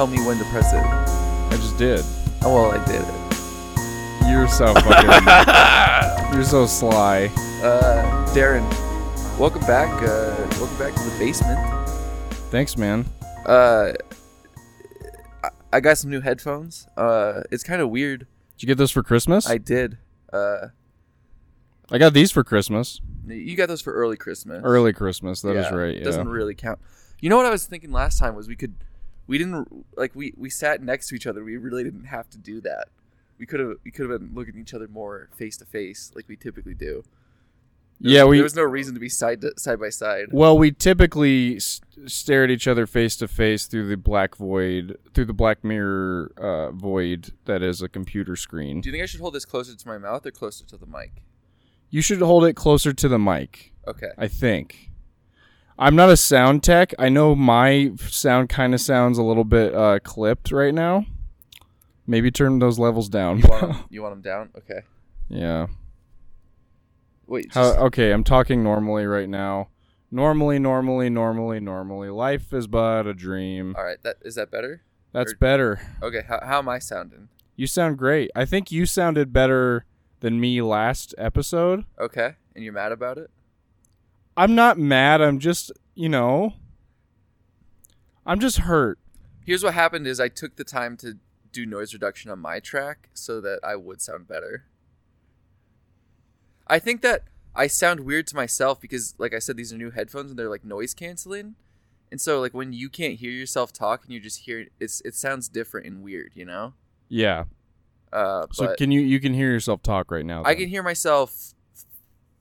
Tell me when to press it. I just did. Oh well, I did it. You're so fucking. you're so sly. Uh, Darren, welcome back. Uh, welcome back to the basement. Thanks, man. Uh, I, I got some new headphones. Uh, it's kind of weird. Did you get those for Christmas? I did. Uh, I got these for Christmas. you got those for early Christmas. Early Christmas. That is Yeah, right. Yeah. Doesn't really count. You know what I was thinking last time was we could, we didn't like we we sat next to each other. We really didn't have to do that. We could have we could have been looking at each other more face to face like we typically do. There yeah, was, we. there was no reason to be side to, side by side. Well, we typically s- stare at each other face to face through the black void, through the black mirror uh, void that is a computer screen. Do you think I should hold this closer to my mouth or closer to the mic? You should hold it closer to the mic. Okay. I think. I'm not a sound tech. I know my sound kind of sounds a little bit uh, clipped right now. Maybe turn those levels down. You want 'em- you want them down? Okay. yeah. Wait. How, okay, I'm talking normally right now. Normally, normally, normally, normally. Life is but a dream. all right. That is that better? That's or- better. Okay. How how am I sounding? You sound great. I think you sounded better than me last episode. Okay. And you're mad about it? I'm not mad. I'm just, you know, I'm just hurt. Here's what happened: is I took the time to do noise reduction on my track so that I would sound better. I think that I sound weird to myself because, like I said, these are new headphones and they're like noise canceling, and so like when you can't hear yourself talk and you just hear it's it sounds different and weird, you know. Yeah. Uh, So can you you can hear yourself talk right now? I can hear myself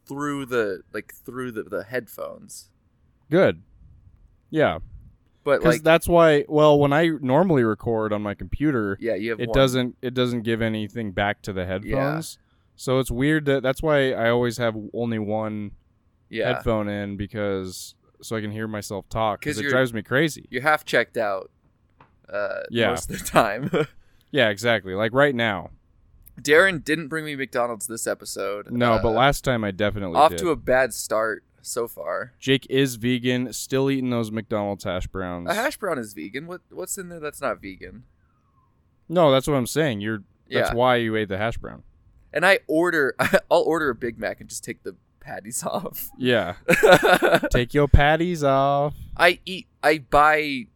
through the like through the, the headphones, Good. Yeah. but like that's why. Well, when I normally record on my computer, yeah, you have it one. doesn't it doesn't give anything back to the headphones. So it's weird that that's why I always have only one yeah headphone in because so I can hear myself talk because it drives me crazy. you're half checked out. Uh, Yeah. most of the time. Yeah, exactly. Like right now. Darren didn't bring me McDonald's this episode. No, Uh, but last time I definitely off did. to a bad start so far. Jake is vegan, still eating those McDonald's hash browns. A hash brown is vegan. What what's in there that's not vegan? no, that's what I'm saying. You're that's Yeah. why you ate the hash brown. And I order. I'll order a Big Mac and just take the patties off. Yeah. Take your patties off. I eat. I buy.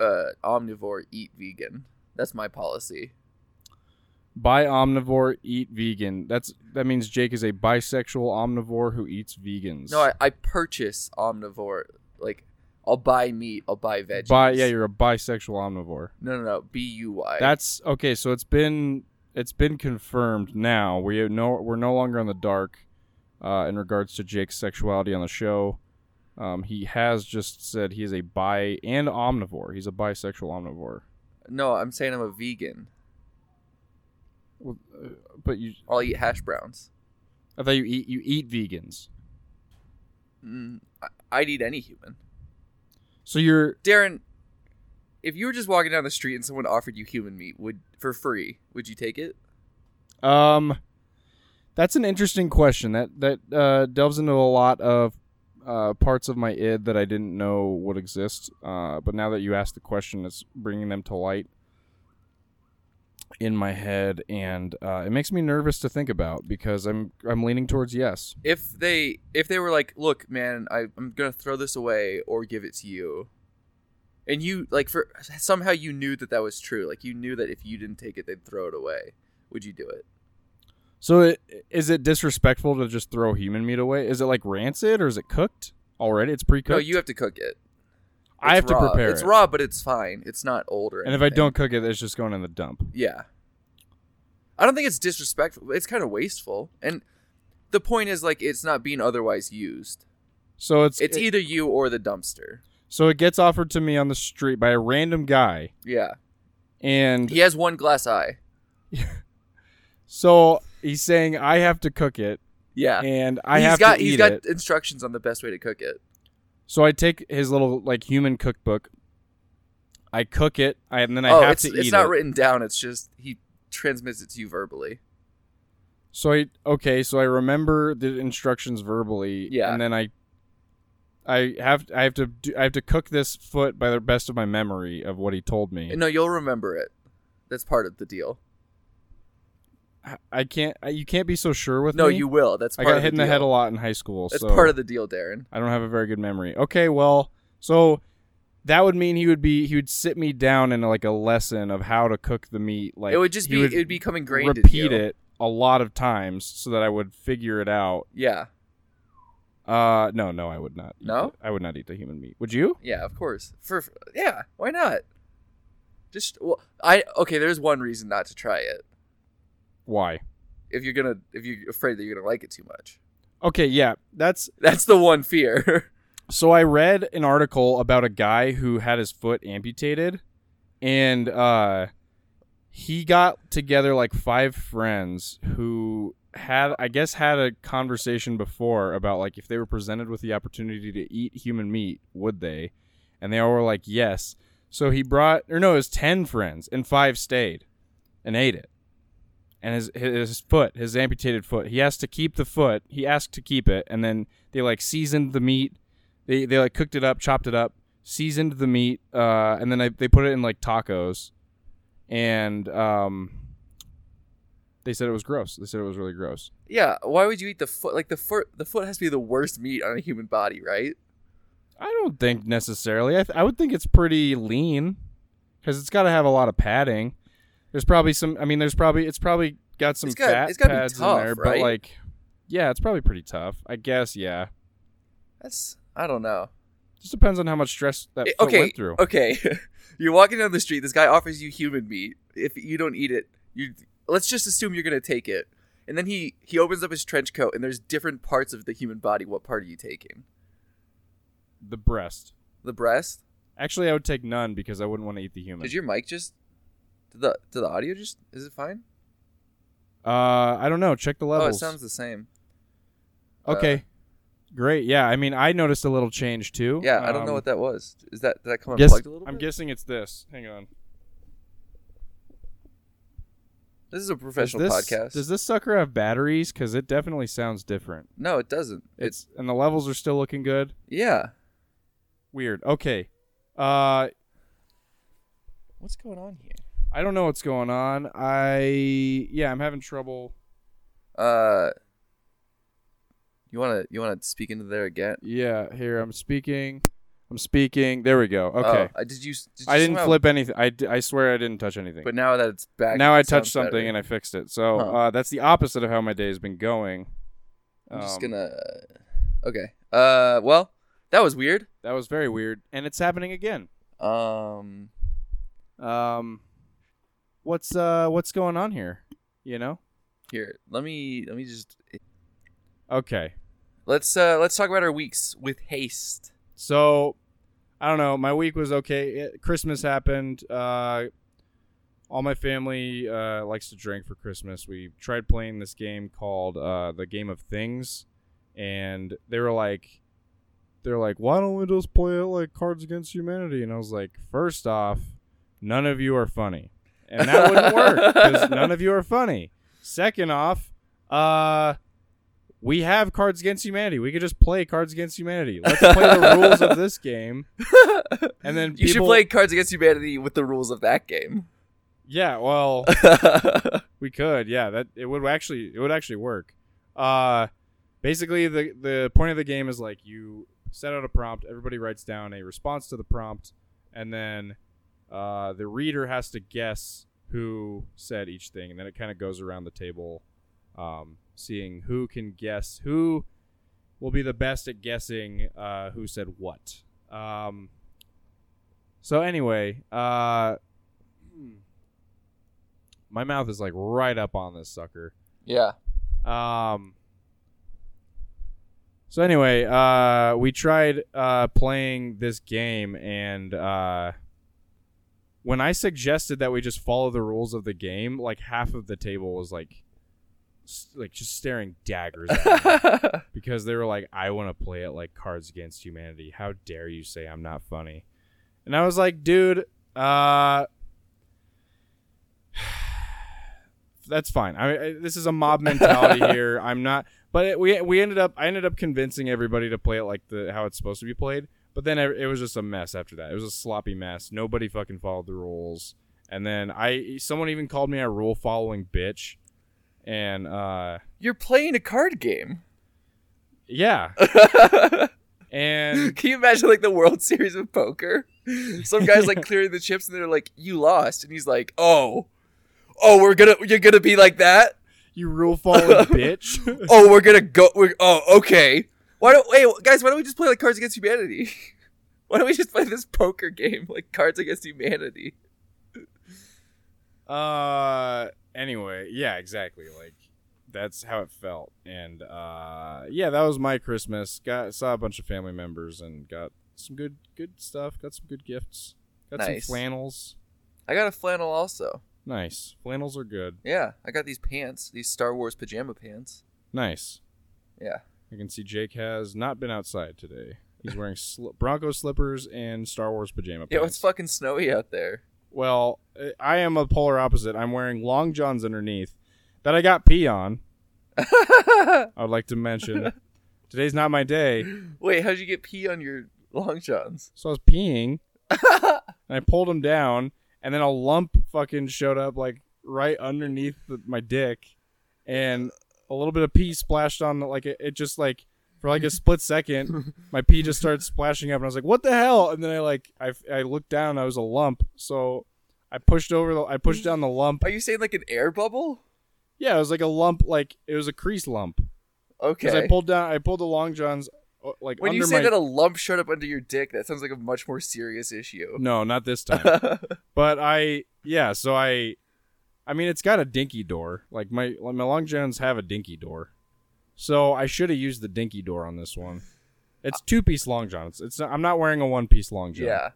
Uh, omnivore, eat vegan. That's my policy. Buy omnivore, eat vegan. That's that means Jake is a bisexual omnivore who eats vegans. No, I, I purchase omnivore. Like, I'll buy meat. I'll buy veggies. Buy yeah, you're a bisexual omnivore. No, no, no. B U Y. That's okay. So it's been it's been confirmed now. We no we're no longer in the dark uh, in regards to Jake's sexuality on the show. Um, he has just said he is a bi and omnivore. He's a bisexual omnivore. no. I'm saying I'm a vegan. Well, uh, But you, I'll eat hash browns. I thought you eat you eat vegans. Mm, I, I'd eat any human. So you're Darren, if you were just walking down the street and someone offered you human meat, would for free, would you take it? Um, that's an interesting question. That that uh, delves into a lot of uh, parts of my id that I didn't know would exist. Uh, but now that you asked the question, it's bringing them to light in my head, and uh, it makes me nervous to think about because I'm I'm leaning towards yes. If they if they were like, look, man, I, I'm gonna throw this away or give it to you, and you like for somehow you knew that that was true, like you knew that if you didn't take it, they'd throw it away. Would you do it? So it, is it disrespectful to just throw human meat away? Is it like rancid or is it cooked already? It's pre-cooked. No, you have to cook it. I have It's to raw. prepare It's it. raw, but it's fine. It's not old or and if I don't cook it, it's just going in the dump. Yeah. I don't think it's disrespectful. It's kind of wasteful. And the point is like it's not being otherwise used. So it's It's it- either you or the dumpster. So it gets offered to me on the street by a random guy, Yeah. and He has one glass eye. so he's saying I have to cook it, Yeah. and I he's have got to he's eat got it. instructions on the best way to cook it. So I take his little like human cookbook. I cook it, I, and then I oh, have it's to it's not it. written down. It's just he transmits it to you verbally. So I okay, so I remember the instructions verbally, Yeah. and then I I have I have to do, I have to cook this foot by the best of my memory of what he told me. No, you'll remember it. That's part of the deal. I- can't. I, you can't be so sure with No, me. No, you will. That's I got hit in the the head a lot in high school. That's so part of the deal, Darren. I don't have a very good memory. Okay, well, so that would mean he would be he would sit me down in like a lesson of how to cook the meat. Like it would just be would it would become ingrained. in repeat it a lot of times so that I would figure it out. Yeah, Uh, no, no, I would not. No? the- I would not eat the human meat. Would you? yeah, of course. For for- yeah, why not? Just well, I okay. There's one reason not to try it. Why? If you're gonna, if you're afraid that you're gonna like it too much, Okay, yeah, that's that's the one fear. So I read an article about a guy who had his foot amputated and uh he got together like five friends who had I guess had a conversation before about like if they were presented with the opportunity to eat human meat, would they? And they all were like, "Yes." So he brought or no, it was 10 friends and 5 stayed and ate it. And his his foot, his amputated foot, he has to keep the foot. He asked to keep it and then they like seasoned the meat they they like cooked it up, chopped it up, seasoned the meat, uh, and then they, they put it in like tacos, and um, they said it was gross. They said it was really gross. yeah, why would you eat the foot? Like the foot, the foot has to be the worst meat on a human body, right? I don't think necessarily. I th- I would think it's pretty lean because it's got to have a lot of padding. There's probably some. I mean, there's probably it's probably got some It's got- fat it's gotta be pads tough, in there, right? but like, yeah, it's probably pretty tough. I guess. Yeah, That's I don't know. just depends on how much stress that foot okay, went through. okay. you're walking down the street. This guy offers you human meat. If you don't eat it, you let's just assume you're gonna take it. And then he he opens up his trench coat, and there's different parts of the human body. What part are you taking? The breast. The breast? Actually, I would take none because I wouldn't want to eat the human. Did your mic just? Did the did the audio just? Is it fine? Uh, I don't know. Check the levels. Oh, it sounds the same. Uh, okay. Great. Yeah. I mean, I noticed a little change too. Yeah, I don't know Um, what that was. Is that did that come guess- unplugged a little I'm guessing it's this. Hang on. this is a Does professional this, podcast. Does this sucker have batteries? Because it definitely sounds different. no, it doesn't. It's and the levels are still looking good. yeah. Weird. Okay. Uh, What's going on here? I don't know what's going on. I yeah, I'm having trouble. Uh, you wanna you wanna speak into there again? Yeah. Here I'm speaking. I'm speaking. There we go. Okay. Oh, I did you? Did you I didn't somehow- flip anything. I, I swear I didn't touch anything. But now that it's back, now I touched something better. and I fixed it. So Huh. uh, that's the opposite of how my day has been going. I'm just Um, gonna. Okay. Uh. Well, that was weird. That was very weird, and it's happening again. Um. Um, what's uh what's going on here? You know? Here, let me let me just Okay, let's uh let's talk about our weeks with haste. so I don't know. My week was okay. It, Christmas happened. Uh, all my family uh, likes to drink for Christmas. We tried playing this game called uh, the Game of Things, and they were like, they're like, why don't we just play it like Cards Against Humanity? And I was like, first off, none of you are funny, and that wouldn't work because none of you are funny. Second off, uh. We have Cards Against Humanity. We could just play Cards Against Humanity. Let's play the rules of this game, and then you should play Cards Against Humanity with the rules of that game. Yeah, well, we could. Yeah, that it would actually it would actually work. Uh basically the the point of the game is like you set out a prompt, everybody writes down a response to the prompt, and then uh the reader has to guess who said each thing, and then it kind of goes around the table um seeing who can guess who will be the best at guessing uh who said what. Um so anyway, uh my mouth is like right up on this sucker. yeah. Um. So anyway, uh, we tried uh playing this game, and uh, when I suggested that we just follow the rules of the game, like half of the table was like, s- like just staring daggers at me because they were like, "I want to play it like Cards Against Humanity. How dare you say I'm not funny?" And I was like, "Dude, uh." That's fine. I, I this is a mob mentality here. I'm not, But it, we we ended up I ended up convincing everybody to play it like the how it's supposed to be played. But then it it was just a mess after that. It was a sloppy mess. Nobody fucking followed the rules. And then I someone even called me a rule following bitch. And uh You're playing a card game. yeah. and Can you imagine like the World Series of Poker? Some guys like clearing the chips and they're like, "You lost," and he's like, "Oh, oh, we're gonna you're gonna be like that? you rule following bitch. Oh, we're gonna go. We're, oh, okay. Why don't wait, guys? Why don't we just play like Cards Against Humanity? Why don't we just play this poker game like Cards Against Humanity? Uh anyway, yeah, exactly. Like that's how it felt. And uh yeah, that was my Christmas. Got saw a bunch of family members and got some good good stuff. Got some good gifts. Got Nice. some flannels. I got a flannel also. Nice. Flannels are good. Yeah, I got these pants, these Star Wars pajama pants. Nice. Yeah. I can see Jake has not been outside today. He's wearing sli- Bronco slippers and Star Wars pajama pants. Yeah, it's fucking snowy out there. Well, I am a polar opposite. I'm wearing long johns underneath that I got pee on. I would like to mention today's not my day, Wait, how'd you get pee on your long johns? so I was peeing and I pulled them down, and then a lump fucking showed up like right underneath the, my dick, and a little bit of pee splashed on like it, it just like for like a split second, my pee just started splashing up, and I was like, "What the hell?" And then I like I I looked down, and I was a lump, so I pushed over the I pushed down the lump. Are you saying like an air bubble? Yeah, it was like a lump, like it was a crease lump. Okay. Because I pulled down, I pulled the long johns, uh, like when under you say my. that a lump showed up under your dick, that sounds like a much more serious issue. no, not this time. but I, yeah, so I, I mean, it's got a dinky door. Like my like my long johns have a dinky door, so I should have used the dinky door on this one. It's two piece long john. It's, it's not, I'm not wearing a one piece long john. yeah.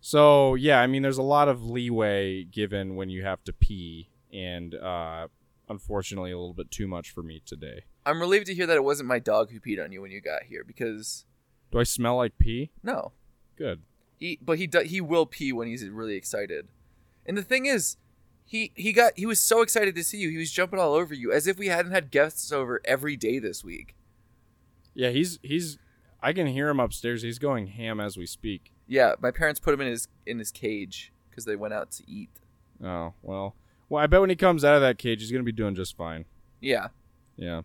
So yeah, I mean, there's a lot of leeway given when you have to pee, and uh, unfortunately, a little bit too much for me today. I'm relieved to hear that it wasn't my dog who peed on you when you got here because Do I smell like pee? no, Good. he but he do, he will pee when he's really excited. And the thing is, he he got he was so excited to see you. He was jumping all over you as if we hadn't had guests over every day this week. Yeah, he's he's. I can hear him upstairs. He's going ham as we speak. Yeah, my parents put him in his in his cage because they went out to eat. Oh well. Well, I bet when he comes out of that cage, he's gonna be doing just fine. Yeah. Yeah.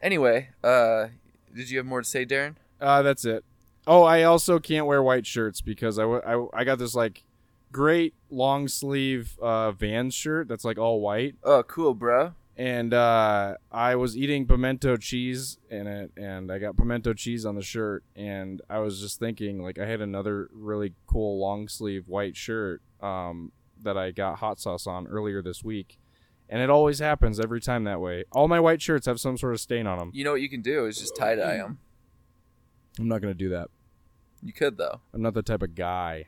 Anyway, uh, did you have more to say, Darren? Uh, that's it. Oh, I also can't wear white shirts because I, w- I, I got this like great long sleeve uh, Vans shirt that's like all white, Oh, cool, bro. and uh, I was eating pimento cheese in it, and I got pimento cheese on the shirt, and I was just thinking like I had another really cool long sleeve white shirt um, that I got hot sauce on earlier this week. And it always happens every time that way. All my white shirts have some sort of stain on them. You know what you can do is just tie dye them. I'm not gonna do that. You could though. I'm not the type of guy.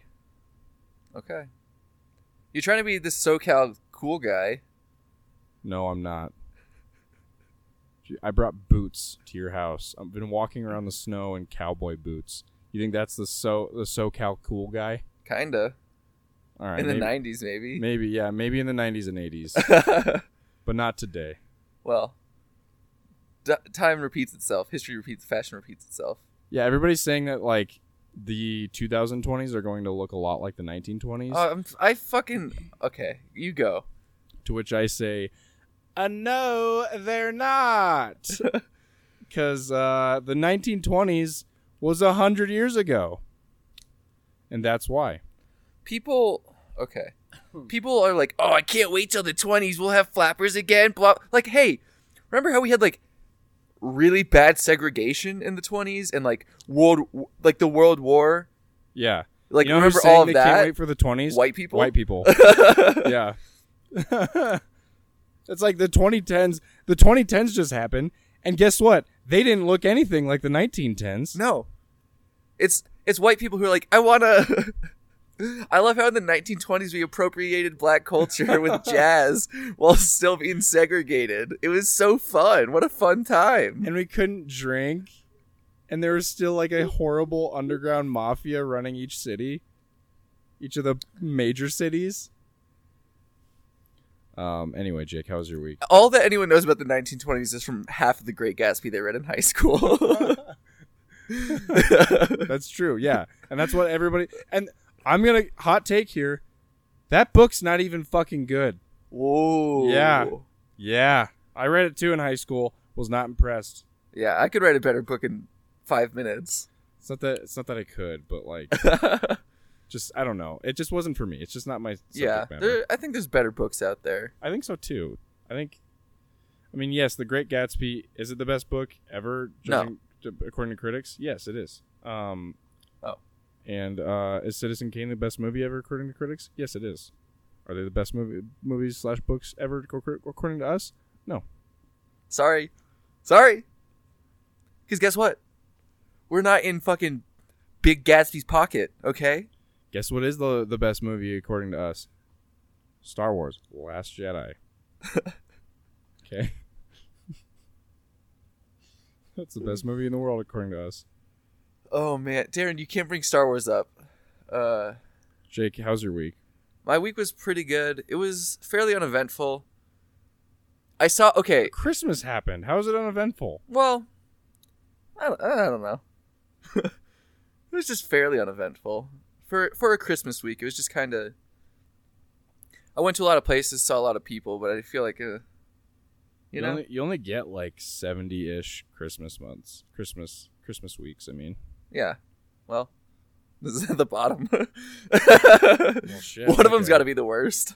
Okay. You're trying to be this SoCal cool guy. No, I'm not. I brought boots to your house. I've been walking around the snow in cowboy boots. You think that's the so the SoCal cool guy? Kinda. All right, in the maybe, 90s, maybe. maybe yeah, maybe in the 90s and 80s, but not today. well, d- time repeats itself. History repeats. Fashion repeats itself. Yeah, everybody's saying that like the 2020s are going to look a lot like the 1920s. Oh, I'm, I fucking. Okay, you go. To which I say, uh, no, they're not. Because uh, the 1920s was a hundred years ago, and that's why. People. Okay. People are like, oh, I can't wait till the 20s. We'll have flappers again. Blah. Like, hey, remember how we had like really bad segregation in the 20s and like world, like the World War? Yeah, Like, you know remember all of they Can't that? wait for the 20s. White people. White people. yeah. it's like the 2010s. The 2010s just happened, and guess what? They didn't look anything like the 1910s. No. It's it's white people who are like, I wanna I love how in the 1920s we appropriated black culture with jazz while still being segregated. It was so fun. What a fun time. and we couldn't drink and there was still like a horrible underground mafia running each city each of the major cities Um. Anyway, Jake, how was your week? All that anyone knows about the 1920s is from half of the Great Gatsby they read in high school. That's true. Yeah, and that's what everybody. And I'm gonna hot take here. That book's not even fucking good. Whoa. Yeah. Yeah, I read it too in high school. Was not impressed. Yeah, I could write a better book in five minutes. It's not that. It's not that I could, but like, just I don't know. It just wasn't for me. It's just not my. subject yeah, there, I think there's better books out there. I think so too. I think. I mean, yes, The Great Gatsby is it the best book ever? No. judging- to- according to critics, yes, it is. Um. And uh, is Citizen Kane the best movie ever according to critics? Yes, it is. Are they the best movie movies slash books ever according to us? No. Sorry. Sorry. Because guess what? We're not in fucking Big Gatsby's pocket, okay? Guess what is the the best movie according to us? Star Wars: Last Jedi. okay. That's the best movie in the world according to us. Oh man, Darren, you can't bring Star Wars up. Uh, Jake, how's your week? my week was pretty good. It was fairly uneventful. I saw. Okay, Christmas happened. How is it uneventful? well, I don't, I don't know. it was just fairly uneventful for for a Christmas week. It was just kind of. I went to a lot of places, saw a lot of people, but I feel like, uh, you know, only, you only get like seventy-ish Christmas months, Christmas Christmas weeks. I mean, yeah. Well, this is at the bottom. well, shit. One of them's got to be the worst.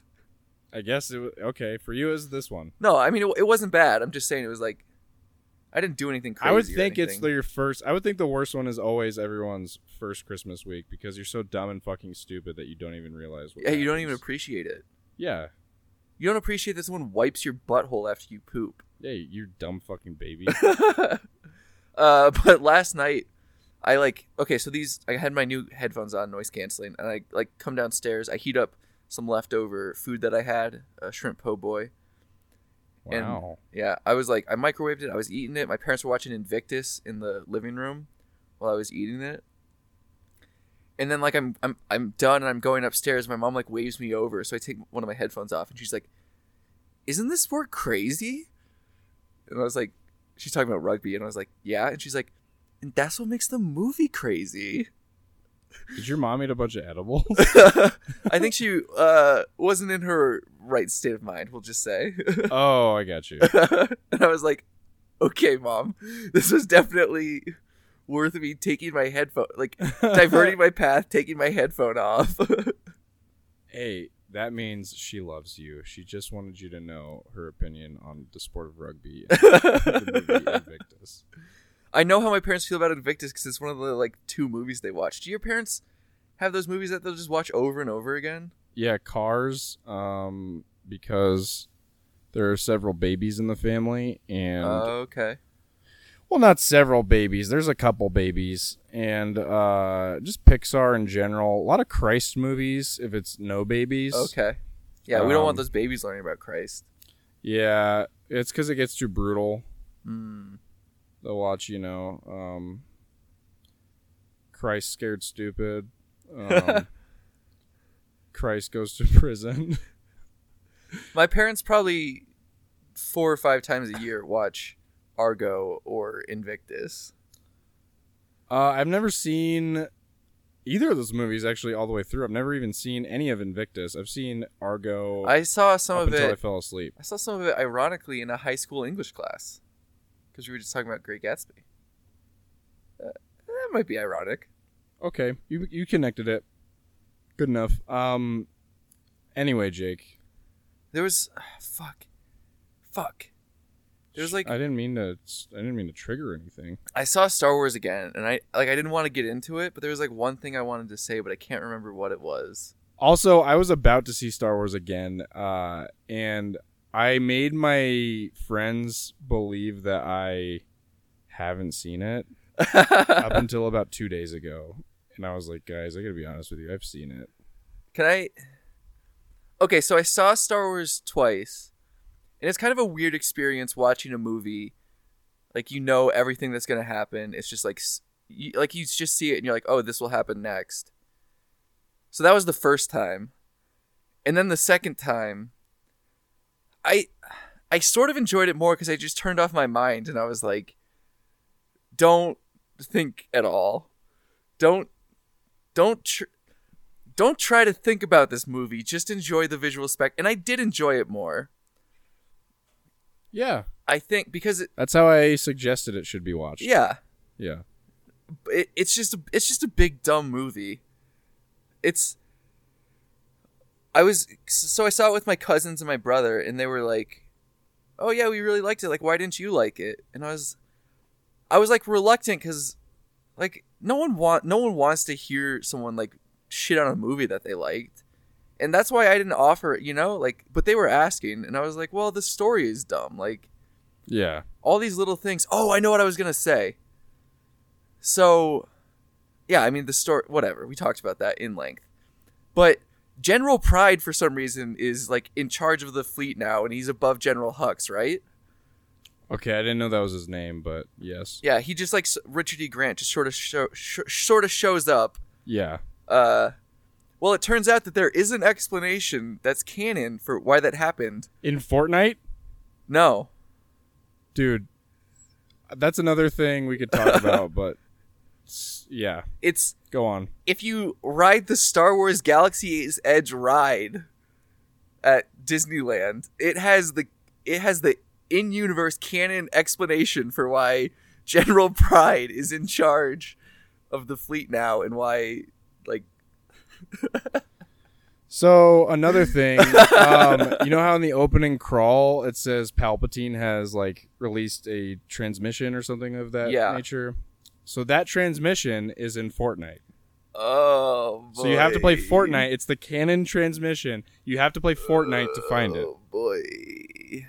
I guess it. wa- Okay, for you is this one. No, I mean it, it wasn't bad. I'm just saying it was like I didn't do anything crazy. I would think it's the, your first. I would think the worst one is always everyone's first Christmas week because you're so dumb and fucking stupid that you don't even realize. What yeah. You don't even appreciate it. Yeah, You don't appreciate that someone wipes your butthole after you poop. yeah, you dumb fucking baby. uh, but last night, I like okay. So these I had my new headphones on, noise canceling, and I like come downstairs. I heat up some leftover food that I had, a shrimp po' boy. And- Yeah, I was like, I microwaved it. I was eating it. My parents were watching Invictus in the living room while I was eating it. And then like I'm I'm I'm done and I'm going upstairs. My mom like waves me over, so I take one of my headphones off, and she's like, "Isn't this sport crazy?" And I was like, "She's talking about rugby," and I was like, "Yeah," and she's like, "And that's what makes the movie crazy." Did your mom eat a bunch of edibles? I think she uh, wasn't in her right state of mind. We'll just say. oh, I got you. and I was like, okay, mom, this was definitely worth me taking my headphone, like diverting my path, taking my headphone off. Hey, that means she loves you. She just wanted you to know her opinion on the sport of rugby and the movie Invictus. I know how my parents feel about Invictus because it's one of the like two movies they watch. Do your parents have those movies that they'll just watch over and over again? Yeah, cars. Um, because there are several babies in the family, and Oh, okay. well, not several babies. There's a couple babies, and uh, just Pixar in general. A lot of Christ movies. If it's no babies, Okay. Yeah, we don't want Um, those babies learning about Christ. Yeah, it's because it gets too brutal. Mm. They'll watch, you know, um, Christ scared stupid. Um, Christ goes to prison. My parents probably four or five times a year watch Argo or Invictus. Uh, I've never seen either of those movies actually all the way through. I've never even seen any of Invictus. I've seen Argo I saw some of until I fell asleep. I saw some of it ironically in a high school English class because we were just talking about Great Gatsby. Uh, that might be ironic. Okay, you you connected it. Good enough. Um. Anyway, Jake, There was fuck, fuck. There was like I didn't mean to. I didn't mean to trigger anything. I saw Star Wars again, and I like I didn't want to get into it, but there was like one thing I wanted to say, but I can't remember what it was. Also, I was about to see Star Wars again, uh, and I made my friends believe that I haven't seen it up until about two days ago. And I was like, guys, I gotta be honest with you, I've seen it. Can I? Okay, so I saw Star Wars twice, and it's kind of a weird experience watching a movie. Like you know everything that's gonna happen. It's just like, you, like you just see it and you're like, oh, this will happen next. So that was the first time, and then the second time, I I sort of enjoyed it more because I just turned off my mind and I was like, don't think at all. Don't don't tr- don't try to think about this movie. Just enjoy the visual spec. And I did enjoy it more. Yeah, I think because it, that's how I suggested it should be watched. yeah, yeah. it, it's just a, it's just a big dumb movie. It's I was so I saw it with my cousins and my brother and they were like, "Oh yeah, we really liked it. Like why didn't you like it?" And I was I was like reluctant cuz like no one want no one wants to hear someone like shit on a movie that they liked. And that's why I didn't offer it, you know? Like but they were asking and I was like, "Well, the story is dumb." Like Yeah. all these little things. Oh, I know what I was gonna say. So, yeah, I mean the story. Whatever we talked about that in length, but General Pryde for some reason is like in charge of the fleet now, and he's above General Hux, right? Okay, I didn't know that was his name, but yes. Yeah, he just like Richard E. Grant just sort of show, sh- sort of shows up. Yeah. Uh, well, it turns out that there is an explanation that's canon for why that happened. In Fortnite, No, dude, that's another thing we could talk about, but yeah, it's go on. if you ride the Star Wars Galaxy's Edge ride at Disneyland, it has the it has the in-universe canon explanation for why General Pryde is in charge of the fleet now and why like So another thing, um, you know how in the opening crawl it says Palpatine has like released a transmission or something of that Yeah. nature. So that transmission is in Fortnite. oh So you have to play. Fortnite. It's the canon transmission. You have to play Fortnite to find it. Oh boy.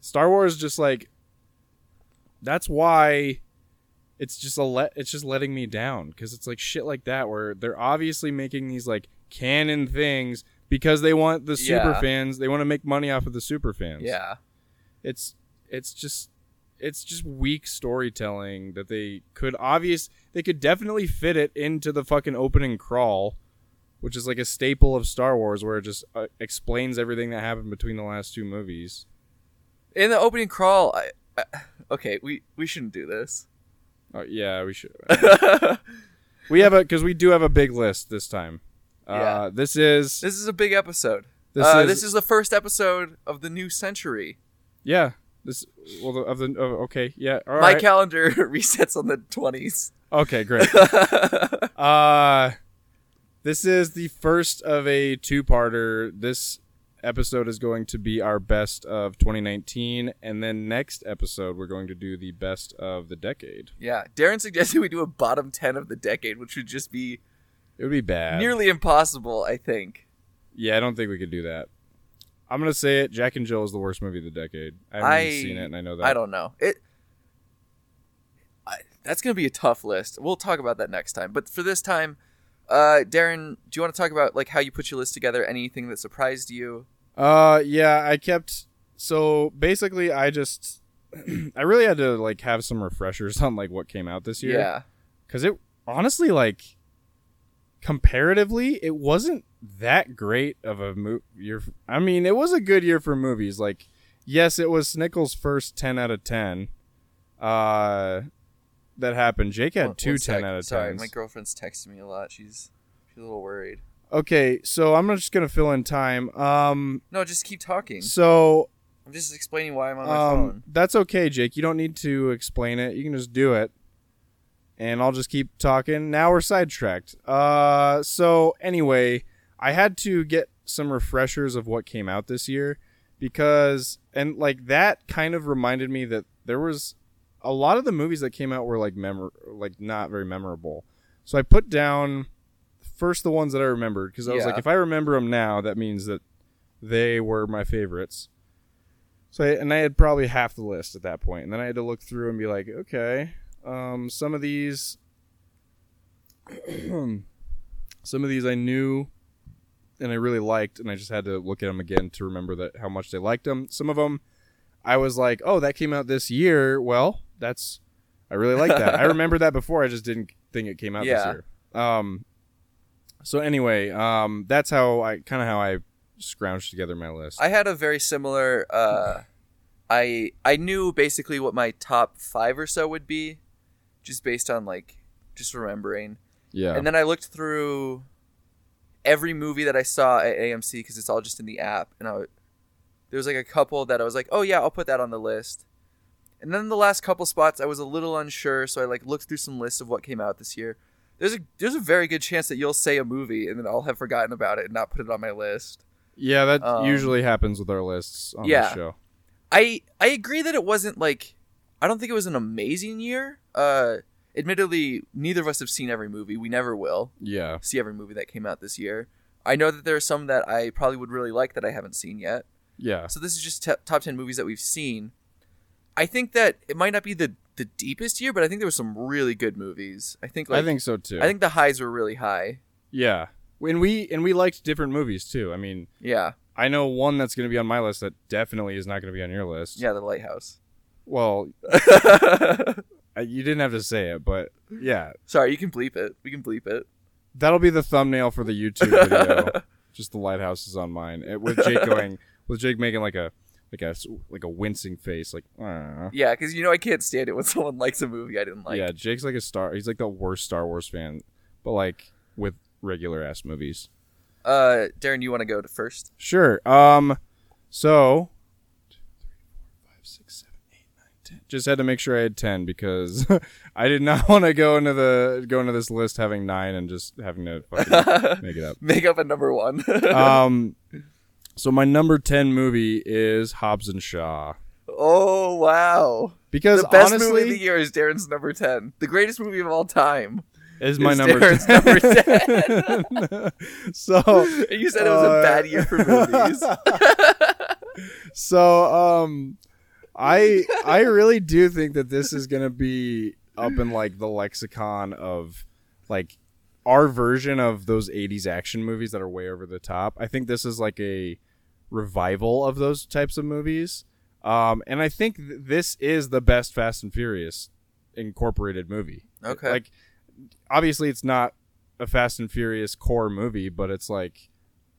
Star Wars just like that's why it's just a let it's just letting me down because it's like shit like that where they're obviously making these like canon things because they want the super Yeah. fans they want to make money off of the super fans Yeah. it's it's just it's just weak storytelling that they could obvious they could definitely fit it into the fucking opening crawl which is like a staple of Star Wars where it just uh, explains everything that happened between the last two movies In the opening crawl, I, I okay, we we shouldn't do this. Oh yeah, we should. we have a because we do have a big list this time. Uh, Yeah. This is This is a big episode. this uh, is this is the first episode of the new century. yeah. This well the, of the oh, okay yeah all My right calendar resets on the twenties. okay great. uh, this is the first of a two-parter. This episode is going to be our best of 2019, and then next episode we're going to do the best of the decade. yeah, Darren suggested we do a bottom ten of the decade, which would just be It would be bad. nearly impossible. I think. Yeah, I don't think we could do that. I'm gonna say it. Jack and Jill is the worst movie of the decade. I haven't I seen it, and I know that. I don't know it. I, that's gonna be a tough list. We'll talk about that next time. But for this time, uh, Darren, do you want to talk about like how you put your list together? Anything that surprised you? Uh, yeah, I kept. So basically, I just, I really had to like have some refreshers on like what came out this year. Yeah. because it honestly like comparatively it wasn't that great of a mo- year i mean it was a good year for movies like yes it was snickles first 10 out of 10 uh that happened jake had One- two one 10 sec. out of 10 Sorry, my girlfriend's texting me a lot. She's she's a little worried. okay so i'm just gonna fill in time um No, just keep talking. so I'm just explaining why I'm on my um phone. that's okay jake you don't need to explain it you can just do it and I'll just keep talking. Now we're sidetracked. Uh, so anyway, I had to get some refreshers of what came out this year because, and like that kind of reminded me that there was a lot of the movies that came out were like memor, like not very memorable. So I put down first the ones that I remembered because I was like, if I remember them now, that means that they were my favorites. So I, and I had probably half the list at that point, and then I had to look through and be like, okay, um, some of these, some of these I knew, and I really liked, and I just had to look at them again to remember that how much they liked them. Some of them, I was like, oh, that came out this year. Well, that's I really like that. I remember that before. I just didn't think it came out this year. Um, so anyway, um, that's how I kind of how I scrounged together my list. I had a very similar. Uh, I I knew basically what my top five or so would be, just based on like just remembering. yeah. And then I looked through every movie that I saw at AMC because it's all just in the app, and I there was like a couple that I was like, oh yeah, I'll put that on the list. And then the last couple spots, I was a little unsure, so I like looked through some lists of what came out this year. There's a there's a very good chance that you'll say a movie and then I'll have forgotten about it and not put it on my list. yeah, that um, usually happens with our lists on yeah. the show. I I agree that it wasn't like I don't think it was an amazing year. Uh admittedly, neither of us have seen every movie. We never will Yeah. see every movie that came out this year. I know that there are some that I probably would really like that I haven't seen yet. Yeah. So this is just t- top 10 movies that we've seen. I think that it might not be the the deepest year, but I think there were some really good movies. I think like I think so too. I think the highs were really high. yeah. And we and we liked different movies too. I mean, Yeah. I know one that's going to be on my list that definitely is not going to be on your list. Yeah, The Lighthouse. Well, you didn't have to say it, but yeah, Sorry, you can bleep it. We can bleep it. that'll be the thumbnail for the YouTube video. Just the lighthouse is on mine It- with Jake going, with Jake making like a like a like a wincing face, like. "Ah." Yeah, because you know I can't stand it when someone likes a movie I didn't like. yeah, Jake's like a star. He's like the worst Star Wars fan, but like with regular ass movies. Uh, Darren, you want to go to first? Sure. Um, so two, three, four, five, six, seven, Just had to make sure I had ten because I did not want to go into the go into this list having nine and just having to fucking make it up. Make up a number one. Um, so my number ten movie is Hobbs and Shaw oh wow! because The best honestly movie of the year is Darren's number ten. The greatest movie of all time. is my is number Darren's 10. number so you said it was a Uh, bad year for movies. so um i i really do think that this is gonna be up in like the lexicon of like our version of those 80s action movies that are way over the top. I think this is like a revival of those types of movies. Um and i think th- this is the best fast and furious incorporated movie. Okay. like obviously it's not a fast and furious core movie but it's like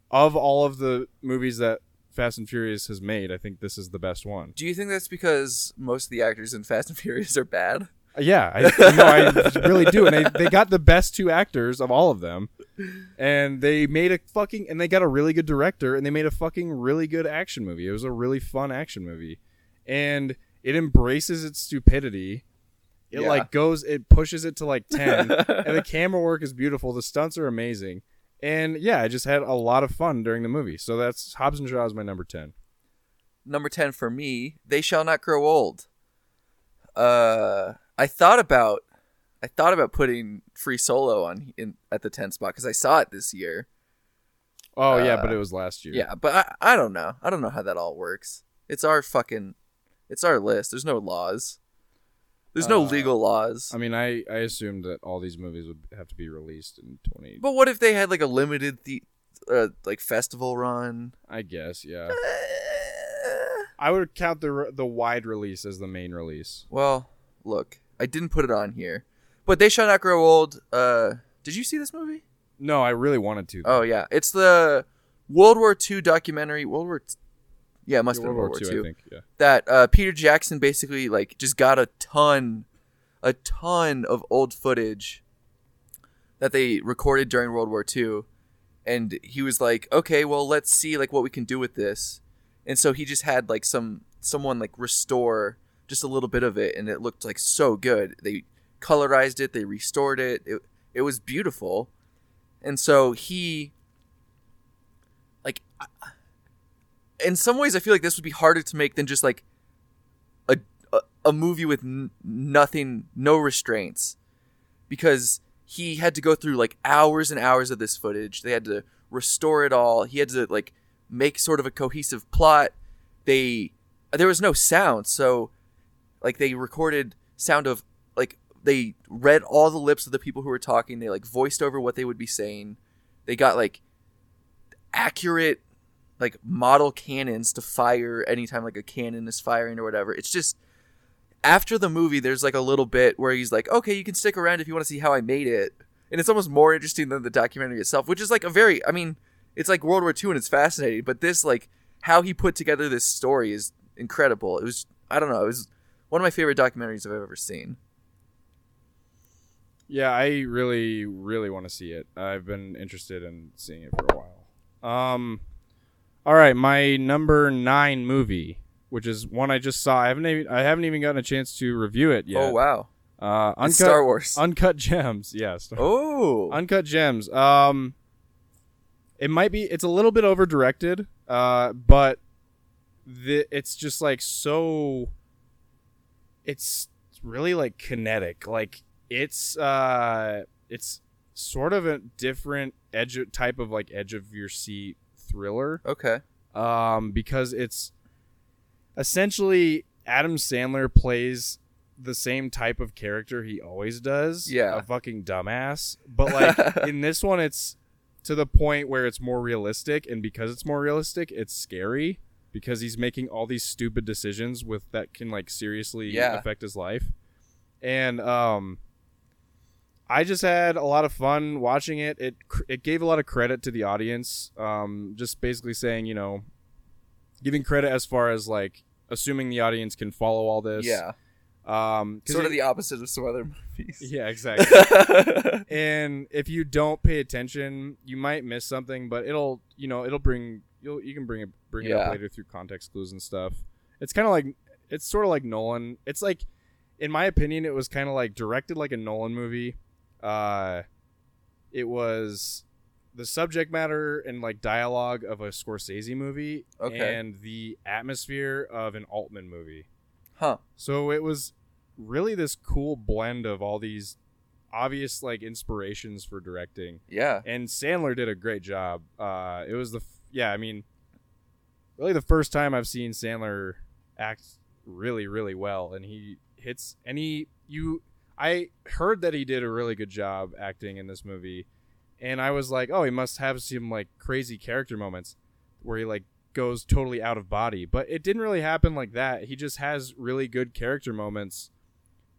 of all of the movies that Fast and Furious has made, I think this is the best one. Do you think that's because most of the actors in Fast and Furious are bad? Uh, Yeah, I, no, I really do. And they, they got the best two actors of all of them. And they made a fucking, and they got a really good director, and they made a fucking really good action movie. It was a really fun action movie. And it embraces its stupidity. It Yeah. like goes, it pushes it to like 10. and the camera work is beautiful. The stunts are amazing. And yeah, I just had a lot of fun during the movie. So that's Hobbs and Shaw is my number 10. number 10 for me they shall not grow old uh i thought about i thought about putting free solo on in at the 10 spot because i saw it this year Oh, yeah, Uh, but it was last year. yeah but I, I don't know i don't know how that all works it's our fucking it's our list there's no laws there's no Uh, legal laws I mean, I, I assumed that all these movies would have to be released in 20. but what if they had like a limited the uh, like festival run I guess, yeah. Eh, I would count the the wide release as the main release. well look i didn't put it on here but they shall not grow old uh did you see this movie No, I really wanted to. Oh yeah, it's the World War II documentary. World War, yeah, it must Yeah, have been World War II, II. I think. Yeah. That uh, Peter Jackson basically like just got a ton, a ton of old footage that they recorded during World War II, and he was like, okay, well let's see like what we can do with this, and so he just had like some someone like restore just a little bit of it, and it looked like so good. They colorized it, they restored it. It it was beautiful, and so he like I- in some ways i feel like this would be harder to make than just like a a, a movie with n- nothing no restraints. Because he had to go through like hours and hours of this footage. They had to restore it all. He had to like make sort of a cohesive plot. They there was no sound. So like they recorded sound of like they read all the lips of the people who were talking. They like voiced over what they would be saying. They got like accurate like model cannons to fire anytime like a cannon is firing or whatever it's just after the movie there's like a little bit where he's like okay you can stick around if you want to see how i made it and it's almost more interesting than the documentary itself which is like a very i mean it's like World War II and it's fascinating. But this like how he put together this story is incredible. It was I don't know. It was one of my favorite documentaries I've ever seen. Yeah, I really, really want to see it. I've been interested in seeing it for a while. Um, all right, my number nine movie, which is one I just saw. I haven't even I haven't even gotten a chance to review it yet. Oh wow, Uh, It's uncut Star Wars. Uncut Gems. Yes. oh, Uncut Gems. Um, it might be. It's a little bit over directed. Uh, but the it's just like so. It's really like kinetic. Like it's uh, it's sort of a different edge type of like edge of your seat thriller okay. um, because it's essentially Adam Sandler plays the same type of character he always does. Yeah. a fucking dumbass. But like in this one, it's to the point where it's more realistic, and because it's more realistic, it's scary because he's making all these stupid decisions with that can like seriously Yeah. affect his life. And um, I just had a lot of fun watching it. It it gave a lot of credit to the audience. Um, just basically saying, you know, giving credit as far as like assuming the audience can follow all this. Yeah, Um, sort it- of the opposite of some other movies. yeah, exactly. and if you don't pay attention, you might miss something, but it'll you know it'll bring you'll you can bring it bring it up later through context clues and stuff. It's kind of like it's sort of like Nolan. It's like in my opinion, it was kind of like directed like a Nolan movie. Uh, it was the subject matter and like dialogue of a Scorsese movie, Okay. and the atmosphere of an Altman movie. huh? So it was really this cool blend of all these obvious like inspirations for directing, Yeah. and Sandler did a great job. Uh, it was the f- yeah, I mean, really the first time I've seen Sandler act really really well, and he hits and he you I heard that he did a really good job acting in this movie, and I was like, oh, he must have some like crazy character moments where he like goes totally out of body, but it didn't really happen like that. He just has really good character moments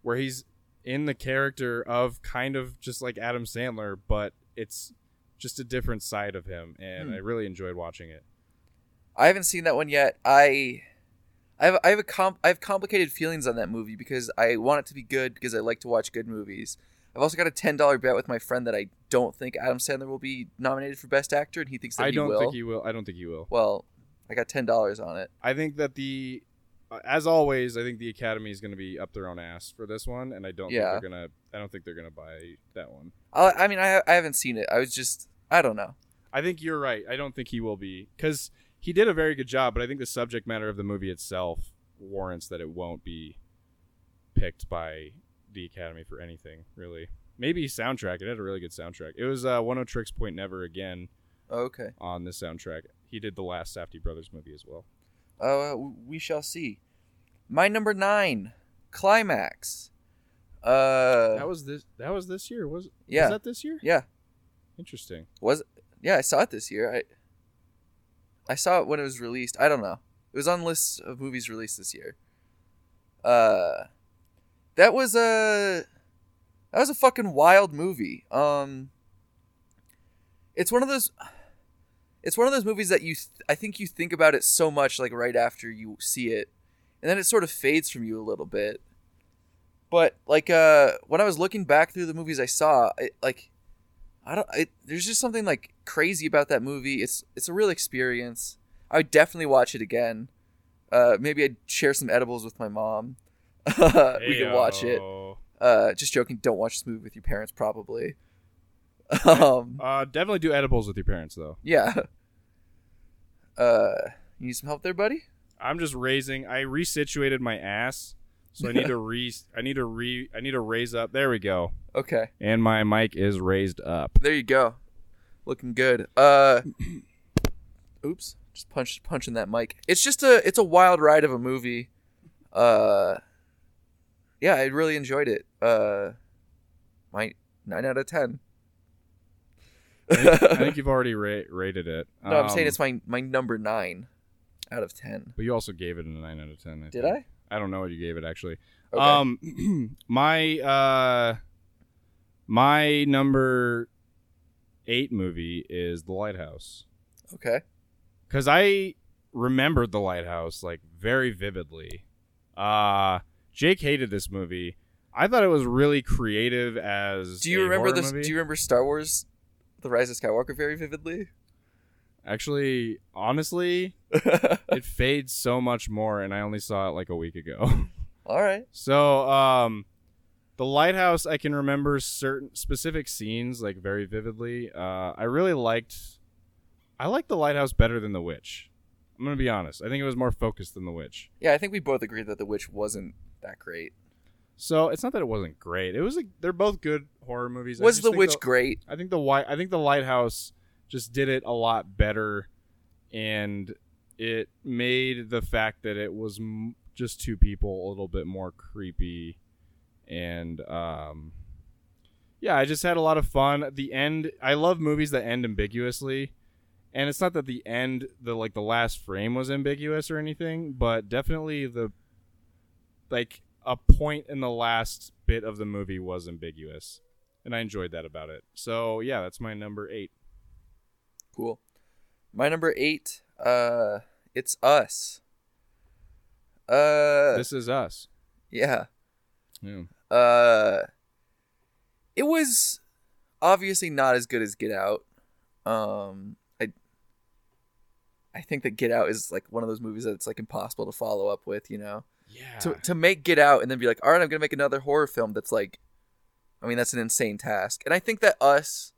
where he's in the character of kind of just like Adam Sandler, but it's just a different side of him, and Hmm. I really enjoyed watching it. I haven't seen that one yet. I I have I have a comp I have complicated feelings on that movie because I want it to be good because I like to watch good movies. I've also got a ten dollar bet with my friend that I don't think Adam Sandler will be nominated for Best Actor, and he thinks that I he don't will. think he will. I don't think he will. well, I got ten dollars on it. I think that the, uh, as always, I think the Academy is going to be up their own ass for this one, and I don't Yeah. think they're gonna. I don't think they're gonna buy that one. I, I mean, I I haven't seen it. I was just I don't know. I think you're right. I don't think he will be because he did a very good job, but I think the subject matter of the movie itself warrants that it won't be picked by the Academy for anything really. Maybe soundtrack. It had a really good soundtrack. It was uh, Oneohtrix Point Never again Okay. on the soundtrack. He did the last Safdie Brothers movie as well. Uh, we shall see. My number nine, climax. Uh, that was this. That was this year. Was Yeah. Was that this year? yeah. Interesting. Was yeah, I saw it this year. I I saw it when it was released. I don't know. It was on lists of movies released this year. Uh that was a that was a fucking wild movie. Um it's one of those it's one of those movies that you th- I think you think about it so much like right after you see it and then it sort of fades from you a little bit. But like uh when I was looking back through the movies I saw, it, like I don't. It, there's just something like crazy about that movie. It's it's a real experience. I would definitely watch it again. Uh, maybe I'd share some edibles with my mom. we could watch it. Uh, just joking. Don't watch this movie with your parents, probably. um, Uh, definitely do edibles with your parents though. yeah. Uh, you need some help there, buddy? I'm just raising. I resituated my ass, so I need to re. I need to re. I need to raise up. There we go. Okay, And my mic is raised up. there you go. Looking good. Uh, oops, just punch punching that mic. It's just a it's a wild ride of a movie. Uh, yeah, I really enjoyed it. Uh, my nine out of ten. I think, I think you've already ra- rated it. no, I'm saying Um, it's my my number nine out of ten. But you also gave it a nine out of ten. I Did think. I? I don't know what you gave it actually. Okay. Um, my uh, my number eight movie is The Lighthouse. Okay. because I remembered the lighthouse like very vividly. Uh Jake hated this movie. I thought it was really creative as. Do you a remember this? movie. Do you remember Star Wars: The Rise of Skywalker very vividly? Actually, honestly, it fades so much more, and I only saw it like a week ago. All right. so, um, the lighthouse, I can remember certain specific scenes like very vividly. Uh, I really liked. I liked the lighthouse better than the witch. I'm gonna be honest. I think it was more focused than the witch. Yeah, I think we both agreed that The Witch wasn't that great. So it's not that it wasn't great. It was. A, they're both good horror movies. Was The Witch great? I think the white. I think the lighthouse just did it a lot better, and it made the fact that it was m- just two people a little bit more creepy, and um, yeah, I just had a lot of fun. The end. I love movies that end ambiguously, and it's not that the end, the like the last frame was ambiguous or anything, but definitely the like a point in the last bit of the movie was ambiguous and I enjoyed that about it. So yeah, that's my number eight. Cool. My number eight. Uh, it's Us. Uh, this is us. yeah. Yeah. Uh, it was obviously not as good as Get Out. Um, I I think that Get Out is like one of those movies that it's like impossible to follow up with. You know, Yeah. to to make Get Out and then be like, all right, I'm gonna make another horror film that's like, I mean, that's an insane task. And I think that Us.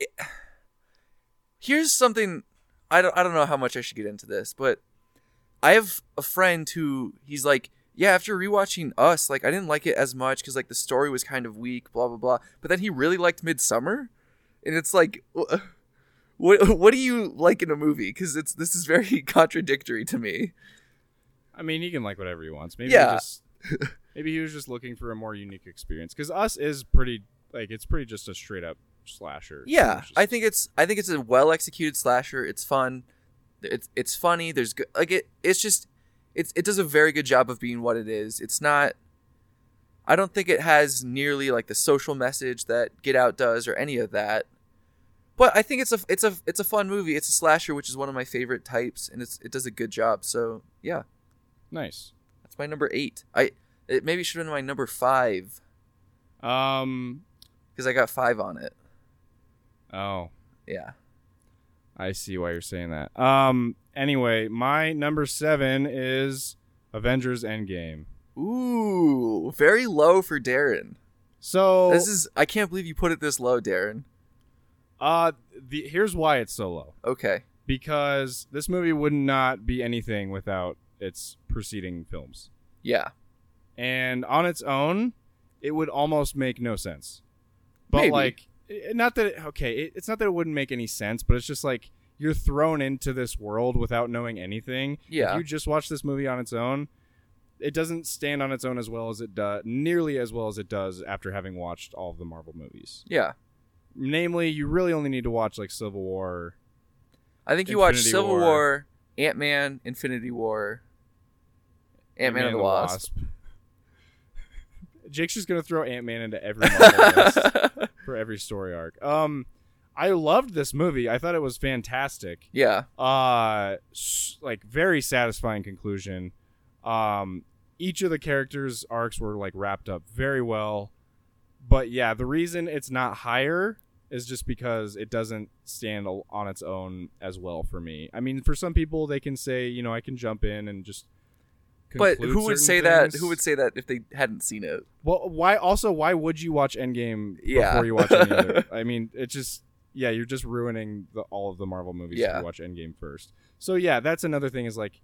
It, here's something I don't I don't know how much I should get into this, but I have a friend who he's like, yeah, after rewatching Us, like I didn't like it as much because like the story was kind of weak, blah blah blah. But then he really liked Midsommar, and it's like, what what do you like in a movie? Because it's this is very contradictory to me. I mean, he can like whatever he wants. Maybe Yeah. he just maybe he was just looking for a more unique experience because us is pretty like it's pretty just a straight up slasher. Yeah, just- I think it's I think it's a well executed slasher. It's fun. It's it's funny. There's good like it. It's just it's it does a very good job of being what it is. It's not. I don't think it has nearly like the social message that Get Out does or any of that. But I think it's a it's a it's a fun movie. It's a slasher, which is one of my favorite types, and it's it does a good job. So yeah, nice. that's my number eight. I it maybe should have been my number five Um. because I got five on it. Oh, Yeah. I see why you're saying that. Um. Anyway, my number seven is Avengers Endgame. Ooh, very low for Darren. So This is I can't believe you put it this low, Darren. uh the here's why it's so low. Okay. because this movie would not be anything without its preceding films. Yeah. And on its own, it would almost make no sense. But Maybe. like not that it, okay, it, it's not that it wouldn't make any sense, but it's just like you're thrown into this world without knowing anything. Yeah. If you just watch this movie on its own, it doesn't stand on its own as well as it does, nearly as well as it does after having watched all of the Marvel movies. Yeah. Namely, you really only need to watch like Civil War. I think you watched Infinity Civil War. War, Ant Man, Infinity War, Ant Man and the Wasp. Jake's just gonna throw Ant Man into every Marvel list for every story arc. Um, I loved this movie. I thought it was fantastic. yeah. Uh, like very satisfying conclusion. Um, each of the characters' arcs were like wrapped up very well. But yeah, the reason it's not higher is just because it doesn't stand on its own as well for me. I mean, for some people, they can say, you know, I can jump in and just. But who would say that? Who would say that if they hadn't seen it? Well, why? Also, why would you watch Endgame Yeah. before you watch any other? I mean, it just yeah, you're just ruining the, all of the Marvel movies if you watch Endgame first. So yeah, that's another thing is like,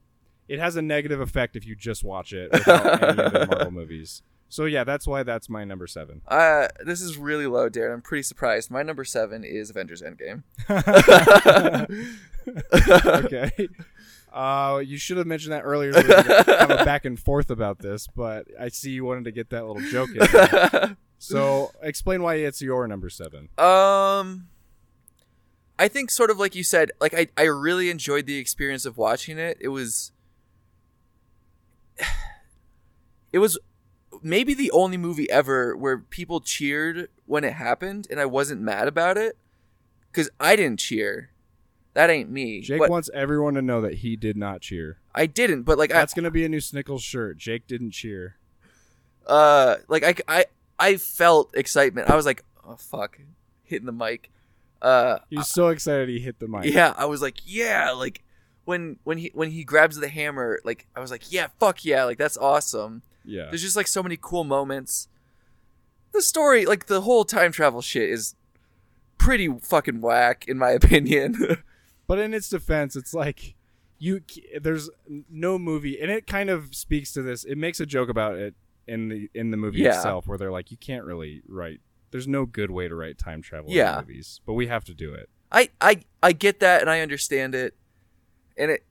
it has a negative effect if you just watch it without any other Marvel movies. So yeah, that's why that's my number seven. Uh, this is really low, Darren. I'm pretty surprised. My number seven is Avengers Endgame. okay. Uh, you should have mentioned that earlier. So we have a back and forth about this, but I see you wanted to get that little joke in. there. So explain why it's your number seven. Um, I think sort of like you said, like I, I really enjoyed the experience of watching it. It was, it was maybe the only movie ever where people cheered when it happened, and I wasn't mad about it. because I didn't cheer. That ain't me. Jake but wants everyone to know that he did not cheer. I didn't, but like That's gonna be a new Snickles shirt. Jake didn't cheer. Uh, like I, I, I felt excitement. I was like, oh fuck, hitting the mic. Uh, He was so excited he hit the mic. yeah, I was like, yeah, like when when he when he grabs the hammer, like I was like, yeah, fuck yeah, like that's awesome. Yeah. There's just like so many cool moments. The story, like the whole time travel shit, is pretty fucking whack in my opinion. But in its defense, it's like you there's no movie, and it kind of speaks to this. It makes a joke about it in the in the movie Yeah. itself, where they're like, you can't really write. There's no good way to write time travel Yeah. in movies, but we have to do it. I, I I get that and I understand it. And it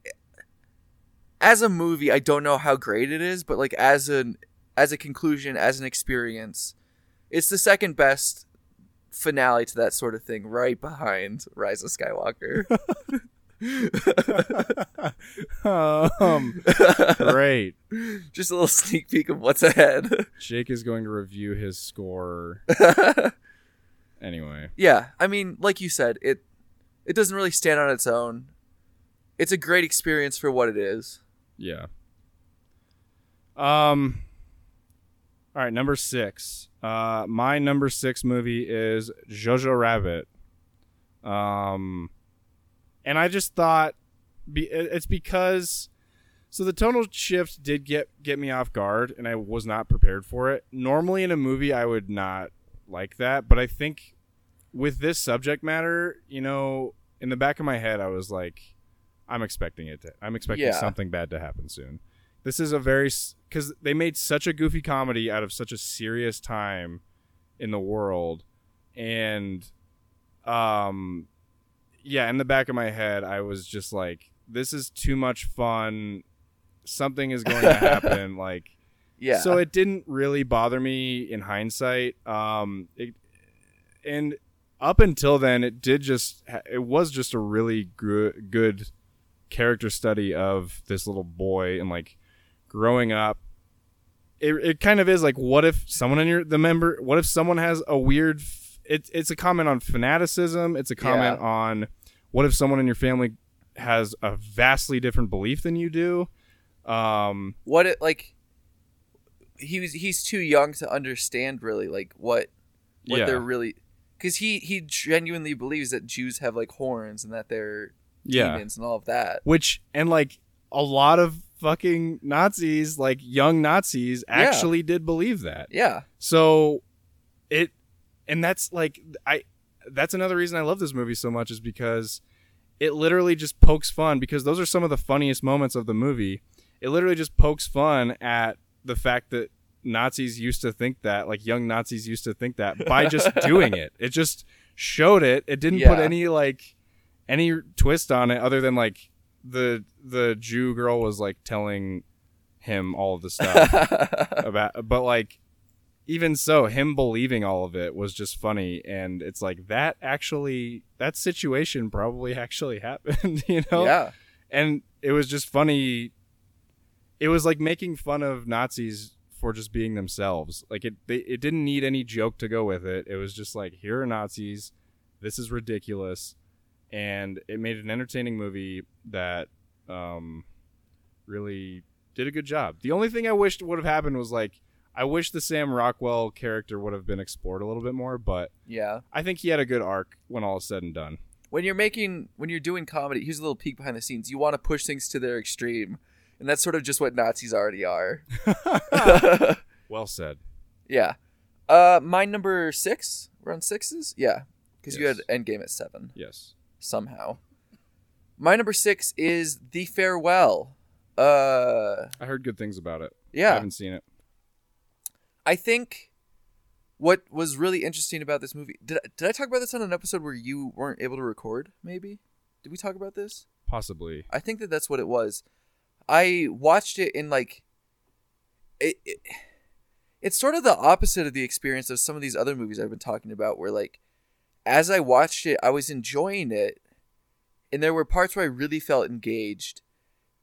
as a movie, I don't know how great it is, but like as an as a conclusion, as an experience, it's the second best finale to that sort of thing, right behind Rise of Skywalker. um, great. Just a little sneak peek of what's ahead. Jake is going to review his score anyway. yeah, I mean, like you said, it it doesn't really stand on its own. It's a great experience for what it is. Yeah. Um. All right, number six. Uh, my number six movie is Jojo Rabbit. Um, and I just thought, be it's because, so the tonal shift did get get me off guard, and I was not prepared for it. Normally in a movie, I would not like that, but I think with this subject matter, you know, in the back of my head, I was like, I'm expecting it. To, I'm expecting Yeah. something bad to happen soon. This is a very because they made such a goofy comedy out of such a serious time in the world, and um, yeah, in the back of my head, I was just like, this is too much fun. Something is going to happen. like, Yeah. so it didn't really bother me in hindsight. Um, it, and up until then, it did just it was just a really good good character study of this little boy and like growing up. It, it kind of is like what if someone in your the member what if someone has a weird f- it's it's a comment on fanaticism it's a comment on what if someone in your family has a vastly different belief than you do um what it like he was he's too young to understand really like what what Yeah. they're really because he he genuinely believes that Jews have like horns and that they're yeah demons and all of that. which and like a lot of fucking Nazis, like young Nazis, actually did believe that. Yeah, So it and that's like I that's another reason I love this movie so much is because it literally just pokes fun because those are some of the funniest moments of the movie. It literally just pokes fun at the fact that Nazis used to think that, like young Nazis used to think that by just doing it. It just showed it. It didn't put any like any twist on it other than like the the Jew girl was like telling him all of the stuff about but like even so him believing all of it was just funny and it's like that actually that situation probably actually happened you know? Yeah, and it was just funny. It was like making fun of nazis for just being themselves. Like it they, it didn't need any joke to go with it. It was just like here are nazis. This is ridiculous and it made an entertaining movie that um really did a good job the only thing i wished would have happened was like i wish the sam rockwell character would have been explored a little bit more but yeah. i think he had a good arc when all is said and done When you're making when you're doing comedy, here's a little peek behind the scenes. You want to push things to their extreme, and that's sort of just what Nazis already are. well said yeah. Uh, my number six. We're on sixes. Yeah, because you had Yes. Endgame at seven. yes somehow. My number six is The Farewell. Uh, I heard good things about it. Yeah, I haven't seen it. I think what was really interesting about this movie. Did I, did I talk about this on an episode where you weren't able to record? Maybe. Did we talk about this? Possibly. I think that that's what it was. I watched it in like it, it it's sort of the opposite of the experience of some of these other movies I've been talking about where like as I watched it I was enjoying it and there were parts where I really felt engaged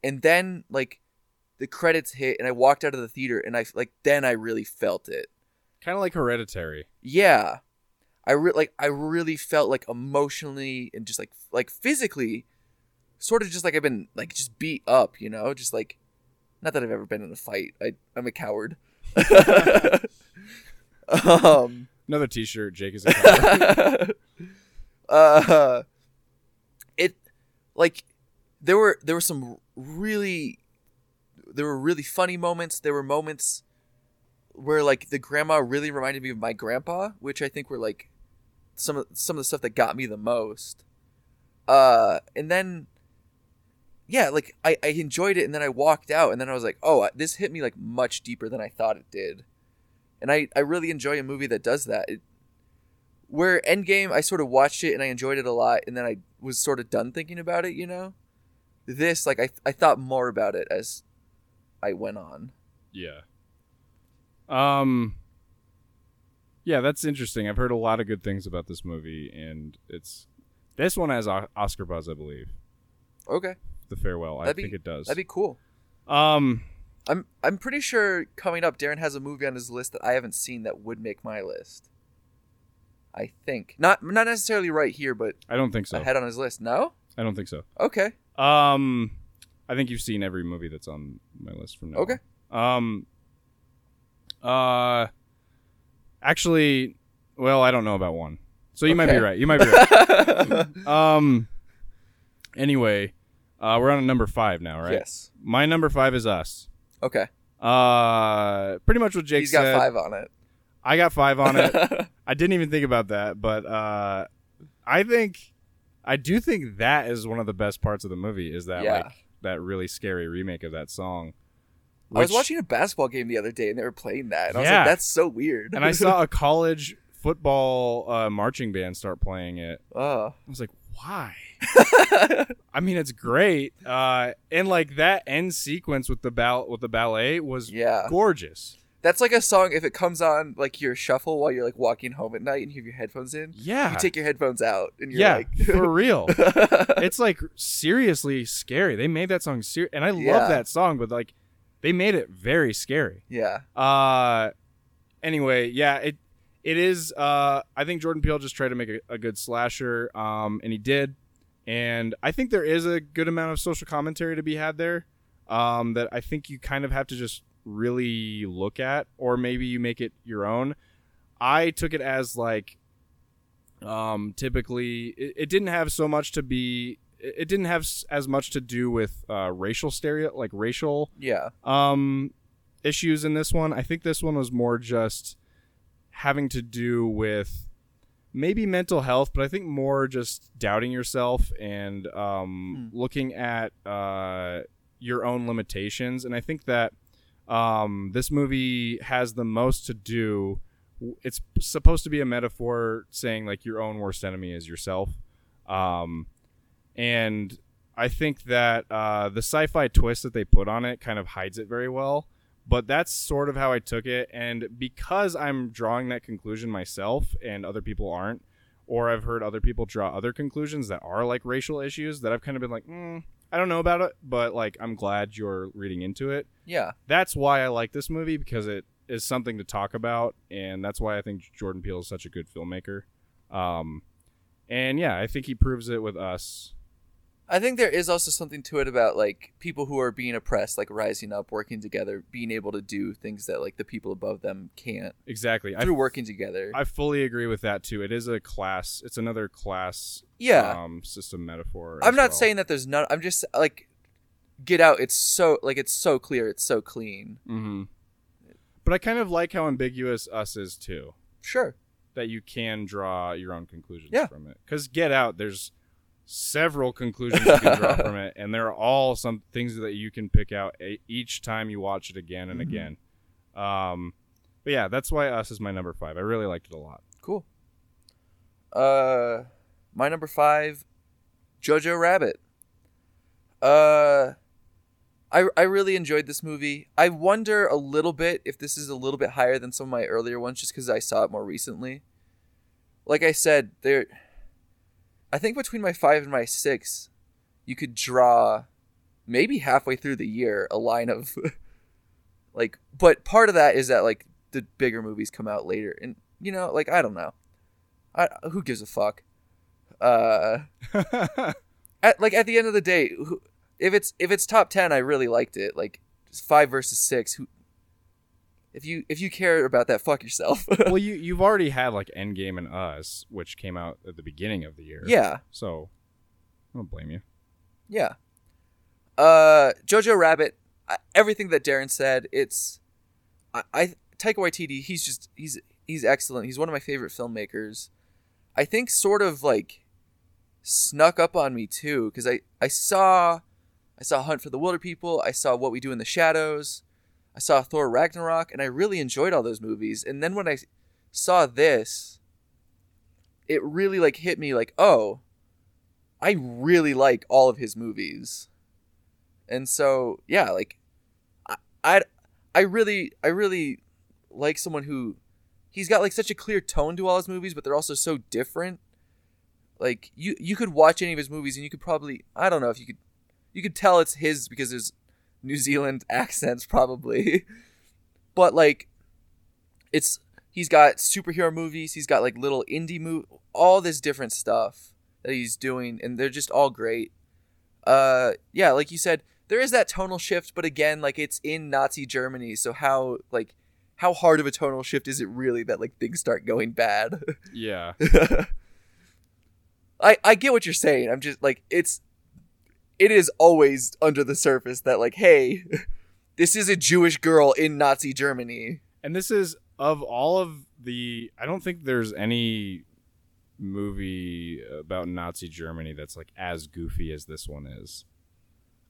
and then like the credits hit and I walked out of the theater and I like then I really felt it. Kind of like Hereditary. Yeah. I re- like I really felt like emotionally and just like like physically, sort of just like I've been like just beat up, you know, just like not that I've ever been in a fight. I I'm a coward. um, Another T-shirt. Jake is a uh, it like there were there were some really there were really funny moments. There were moments where like the grandma really reminded me of my grandpa, which I think were like some of some of the stuff that got me the most. Uh, and then yeah, like I, I enjoyed it, and then I walked out, and then I was like, oh, this hit me like much deeper than I thought it did, and I I really enjoy a movie that does that. It, where Endgame, I sort of watched it and I enjoyed it a lot, and then I was sort of done thinking about it, you know. This, like, I I thought more about it as I went on. yeah. Um. Yeah, that's interesting. I've heard a lot of good things about this movie, and it's this one has O- Oscar buzz, I believe. Okay, The farewell, I That'd be- think it does. that'd be cool. um. I'm I'm pretty sure coming up, Darren has a movie on his list that I haven't seen that would make my list. I think not not necessarily right here, but I don't think so. ahead on his list. No, I don't think so. okay, Um, I think you've seen every movie that's on my list from now. Okay. on. Um. Uh. Actually, well, I don't know about one, so you might be right. You might be right. um. Anyway, uh, we're on number five now, right? yes, My number five is Us. Okay. Uh, pretty much what Jake He's got said. five on it. I got five on it. I didn't even think about that, but uh, I think I do think that is one of the best parts of the movie. Is that Yeah. like that really scary remake of that song? I was which- watching a basketball game the other day and they were playing that, and I was Yeah. like, "That's so weird." and I saw a college football uh, marching band start playing it. oh, I was like, why? I mean, it's great, uh, and like that end sequence with the ball with the ballet was yeah. gorgeous. That's like a song if it comes on like your shuffle while you're like walking home at night and you have your headphones in. Yeah, You take your headphones out and you're yeah, like, for real. it's like seriously scary. They made that song serious, and I Yeah. love that song, but like they made it very scary. yeah, Uh anyway, yeah, it it is uh I think Jordan Peele just tried to make a, a good slasher um and he did. And I think there is a good amount of social commentary to be had there um that I think you kind of have to just really look at or maybe you make it your own. I took it as like um typically it, it didn't have so much to be it it didn't have s- as much to do with uh racial stereo like racial yeah, um issues in this one. I think this one was more just having to do with maybe mental health, but I think more just doubting yourself and um, looking at uh, your own limitations. And I think that um, this movie has the most to do. It's supposed to be a metaphor saying like your own worst enemy is yourself. Um, and I think that uh, the sci-fi twist that they put on it kind of hides it very well. But that's sort of how I took it, and because I'm drawing that conclusion myself, and other people aren't, or I've heard other people draw other conclusions that are like racial issues, that I've kind of been like, mm, I don't know about it, but like I'm glad you're reading into it. yeah. That's why I like this movie because it is something to talk about, and that's why I think Jordan Peele is such a good filmmaker. Um, and yeah, I think he proves it with us. I think there is also something to it about like people who are being oppressed, like rising up, working together, being able to do things that like the people above them can't Exactly. I through working together. I fully agree with that too. It is a class. It's another class yeah, um, system metaphor. I'm not well. saying that there's none. I'm just like, get out. It's so like it's so clear. It's so clean. hmm But I kind of like how ambiguous us is too. Sure. That you can draw your own conclusions Yeah. from it. Because Get Out, there's several conclusions you can draw from it, and they're all some things that you can pick out a- each time you watch it again and Mhm. again. Um, but yeah, that's why Us is my number five. I really liked it a lot. Cool. Uh, my number five, Jojo Rabbit. Uh, I I really enjoyed this movie. I wonder a little bit if this is a little bit higher than some of my earlier ones, just because I saw it more recently. Like I said, there. I think between my five and my six, you could draw, maybe halfway through the year, a line of. like, but part of that is that like the bigger movies come out later, and you know, like I don't know. I, who gives a fuck? Uh, at, like at the end of the day, who, if it's if it's top ten, I really liked it. Like five versus six. Who, if you if you care about that, fuck yourself. well, you you've already had like Endgame and Us, which came out at the beginning of the year. yeah, So I don't blame you. yeah. Uh, Jojo Rabbit. I- Everything that Darren said, it's I, I Taika Waititi. He's just he's he's excellent. He's one of my favorite filmmakers. I think sort of like snuck up on me too because I I saw I saw Hunt for the Wilderpeople. I saw What We Do in the Shadows. I saw Thor Ragnarok, and I really enjoyed all those movies. And then when I saw this, it really like hit me like, oh, I really like all of his movies. And so yeah, like I I, I really I really like someone who he's got like such a clear tone to all his movies, but they're also so different. Like you you could watch any of his movies and you could probably I don't know if you could you could tell it's his because there's New Zealand accents probably. but like it's he's got superhero movies, he's got like little indie move all this different stuff that he's doing and they're just all great. Uh yeah, like you said, there is that tonal shift, but again, like it's in Nazi Germany, so how like how hard of a tonal shift is it really that like things start going bad? Yeah. I I get what you're saying. I'm just like it's it is always under the surface that like hey, this is a Jewish girl in Nazi Germany. And this is of all of the I don't think there's any movie about Nazi Germany that's like as goofy as this one is.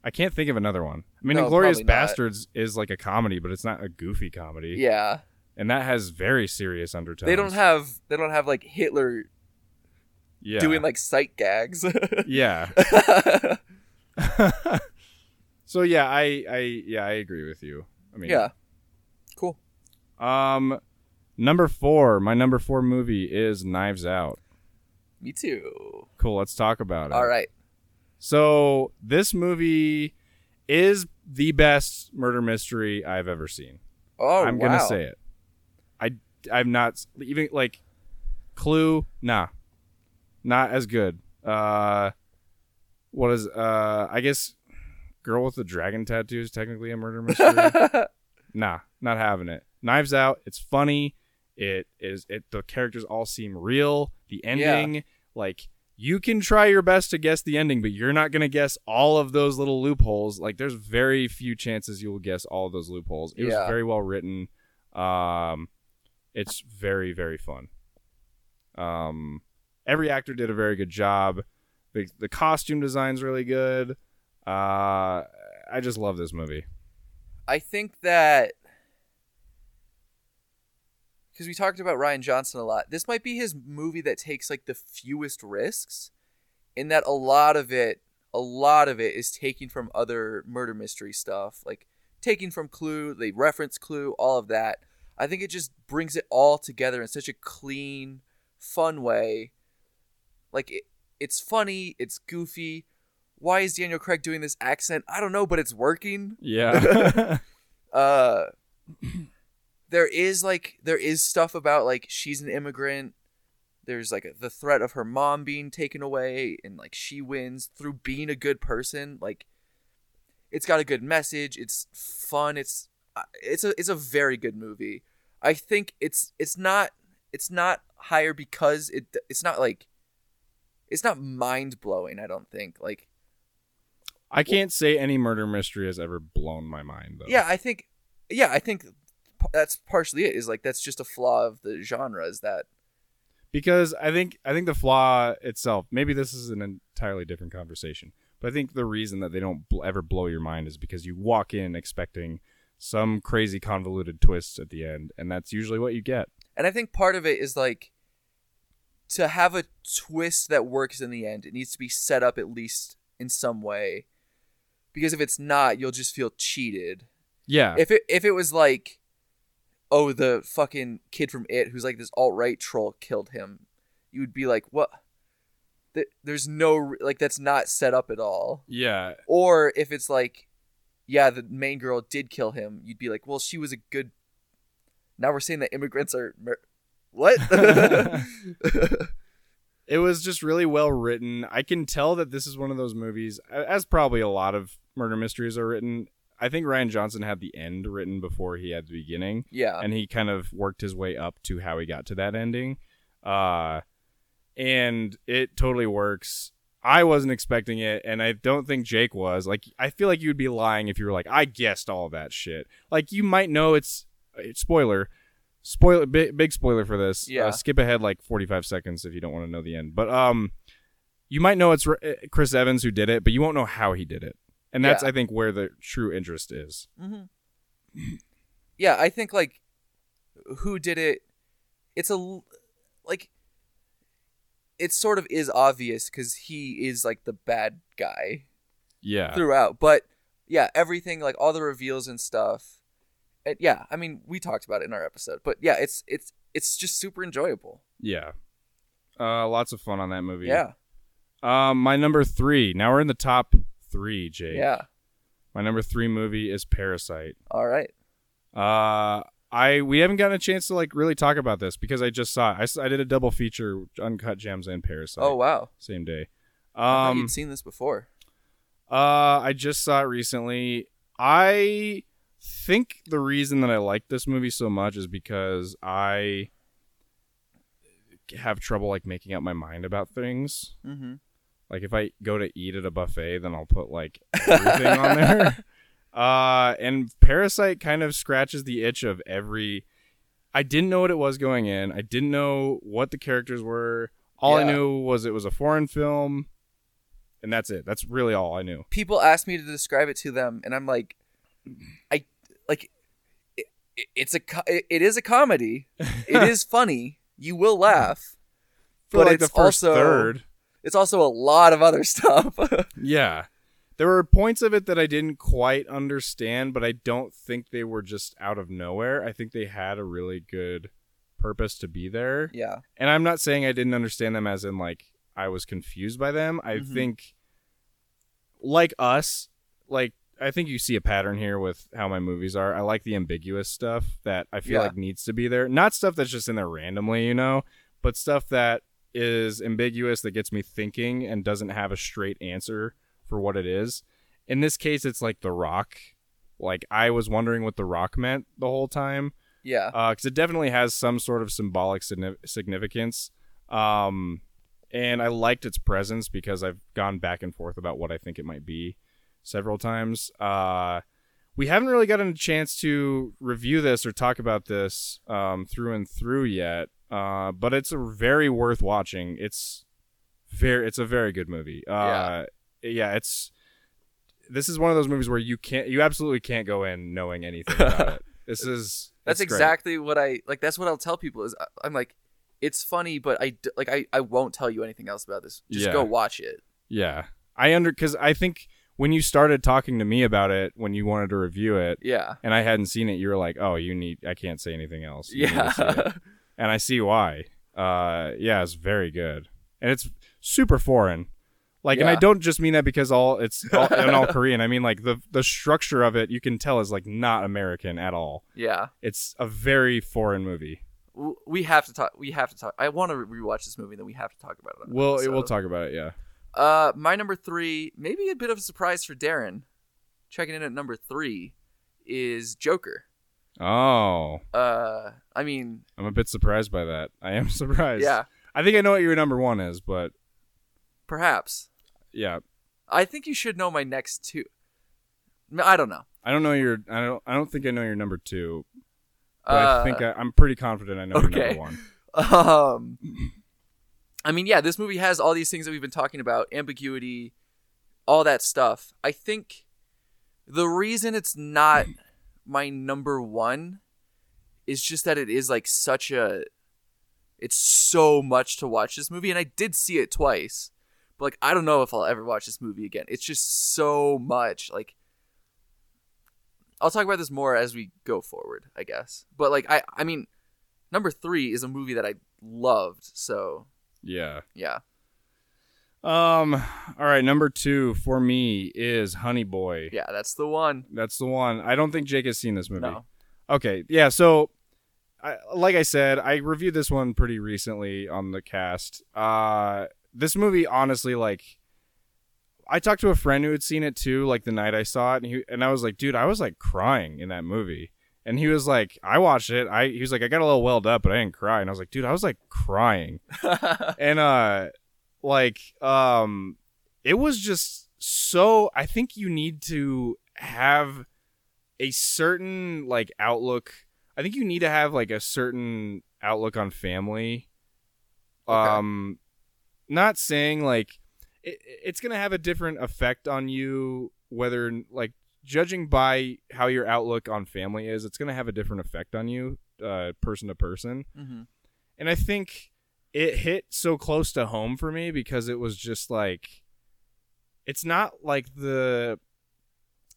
I can't think of another one. I mean, No, Inglorious probably not. Bastards is like a comedy, but it's not a goofy comedy. Yeah. And that has very serious undertones. They don't have they don't have like Hitler yeah. doing like sight gags. Yeah. so yeah, I I yeah, I agree with you. I mean yeah. Cool. Um number 4, my number 4 movie is Knives Out. Me too. Cool, let's talk about it. All right. So this movie is the best murder mystery I've ever seen. Oh, I'm wow. gonna say it. I I'm not even like Clue. Nah, not as good. Uh, what is uh? I guess Girl with the Dragon Tattoo is technically a murder mystery. nah, not having it. Knives Out. It's funny. It is. It the characters all seem real. The ending, like you can try your best to guess the ending, but you're not gonna guess all of those little loopholes. Like there's very few chances you will guess all of those loopholes. It Yeah. was very well written. Um, it's very very fun. Um, every actor did a very good job. The the costume design's really good. Uh, I just love this movie. I think that because we talked about Rian Johnson a lot, this might be his movie that takes like the fewest risks, in that a lot of it, a lot of it is taking from other murder mystery stuff, like taking from Clue, they reference Clue, all of that. I think it just brings it all together in such a clean, fun way. Like it, it's funny, it's goofy. Why is Daniel Craig doing this accent? I don't know, but it's working Yeah. uh there is like there is stuff about like she's an immigrant there's like the threat of her mom being taken away and like she wins through being a good person like it's got a good message it's fun it's uh, it's a it's a very good movie i think it's it's not it's not higher because it it's not like it's not mind blowing i don't think like I can't say any murder mystery has ever blown my mind though. Yeah, I think. Yeah, I think that's partially it. Is like that's just a flaw of the genre. Is that because I think I think the flaw itself. Maybe this is an entirely different conversation, but I think the reason that they don't bl- ever blow your mind is because you walk in expecting some crazy convoluted twist at the end, and that's usually what you get. and I think part of it is like to have a twist that works in the end. It needs to be set up at least in some way, because if it's not, you'll just feel cheated. Yeah, If it if it was like, oh, the fucking kid from It, who's like this alt right troll, killed him, you would be like, what? Th- There's no like that's not set up at all. yeah, Or if it's like, yeah, the main girl did kill him, you'd be like, well, she was a good. Now we're saying that immigrants are what? it was just really well written. I can tell that this is one of those movies, as probably a lot of murder mysteries are written. I think Rian Johnson had the end written before he had the beginning, yeah. and he kind of worked his way up to how he got to that ending. Uh, and it totally works. I wasn't expecting it, and I don't think Jake was. Like, I feel like you'd be lying if you were like, I guessed all that shit. Like, you might know it's uh, spoiler, spoiler, big, big spoiler for this. Yeah. Uh, skip ahead like forty five seconds if you don't want to know the end. But um, you might know it's R- uh, Chris Evans who did it, but you won't know how he did it, and that's Yeah. I think where the true interest is. hmm Yeah, I think like who did it? It's a like it sort of is obvious because he is like the bad guy Yeah, throughout. But yeah, everything like all the reveals and stuff. It, yeah, I mean we talked about it in our episode, but yeah, it's it's it's just super enjoyable. yeah. Uh, lots of fun on that movie. Yeah, Um, my number three. Now we're in the top three, Jake. yeah. My number three movie is Parasite. All right. Uh, I we haven't gotten a chance to like really talk about this because I just saw it. I, I did a double feature, Uncut Gems and Parasite. Oh wow. same day. Um, you'd seen this before. uh, I just saw it recently. I think the reason that I like this movie so much is because I have trouble like making up my mind about things. Mm-hmm. Like if I go to eat at a buffet, then I'll put like everything on there. Uh, and Parasite kind of scratches the itch of every. I didn't know what it was going in. I didn't know what the characters were. All I knew was it was a foreign film, and that's it. That's really all I knew. people ask me to describe it to them and i'm like i like it, it- it's a it, it is a comedy it is funny you will laugh For but like it's the first also third, it's also a lot of other stuff yeah, there were points of it that I didn't quite understand, but I don't think they were just out of nowhere. I think they had a really good purpose to be there. yeah and I'm not saying I didn't understand them as in like I was confused by them. I Mhm. think like us, like I think you see a pattern here with how my movies are. I like the ambiguous stuff that I feel Yeah. like needs to be there. Not stuff that's just in there randomly, you know, but stuff that is ambiguous that gets me thinking and doesn't have a straight answer for what it is. In this case it's like The Rock. Like I was wondering what The Rock meant the whole time yeah because it definitely has some sort of symbolic significance. Um, and I liked its presence because I've gone back and forth about what I think it might be several times. Uh, we haven't really gotten a chance to review this or talk about this um, through and through yet, uh, but it's a very worth watching. It's very, it's a very good movie. Uh, yeah, it's. This is one of those movies where you can't, you absolutely can't go in knowing anything about it. This is that's it's great. exactly what i like that's what i'll tell people is I- i'm like it's funny but I like I, I won't tell you anything else about this just Yeah. go watch it Yeah, I under because I think when you started talking to me about it when you wanted to review it, yeah and I hadn't seen it, you were like, "Oh, you need. I can't say anything else." You need to see it." yeah and I see why. Uh, yeah, it's very good, and it's super foreign. Like, and I don't just mean that because all it's all, in all Korean. I mean like the the structure of it. You can tell is like not American at all. yeah It's a very foreign movie. We have to talk we have to talk i want to rewatch this movie and then we have to talk about it an we'll talk about it. Yeah. Uh, my number three, maybe a bit of a surprise for Darren, checking in at number three, is Joker. Oh, Uh, I mean, I'm a bit surprised by that. I am surprised. yeah, I think I know what your number one is, but perhaps. yeah, I think you should know my next two. I don't know. I don't know your. I don't. I don't think I know your number two, but Uh, I think I, I'm pretty confident I know your number one. Um, I mean, yeah, this movie has all these things that we've been talking about, ambiguity, all that stuff. I think the reason it's not my number one is just that it is like such a it's so much to watch this movie and I did see it twice. But like I don't know if I'll ever watch this movie again. It's just so much like I'll talk about this more as we go forward, I guess. But like I I mean number 3 is a movie that I loved. So, Yeah. yeah. Um. All right. Number two for me is Honey Boy. Yeah, that's the one. That's the one. I don't think Jake has seen this movie. No. Okay. Yeah. So, I, like I said, I reviewed this one pretty recently on the cast. Uh, this movie, honestly, like, I talked to a friend who had seen it too, like the night I saw it, and he and I was like, dude, I was like crying in that movie. And he was like, I watched it. I he was like, I got a little welled up, but I didn't cry. And I was like, dude, I was like crying. and uh like um it was just so I think you need to have a certain like outlook. I think you need to have like a certain outlook on family. Okay. Um not saying like it, it's going to have a different effect on you whether like judging by how your outlook on family is, it's going to have a different effect on you uh person to person. hmm And I think it hit so close to home for me because it was just like it's not like the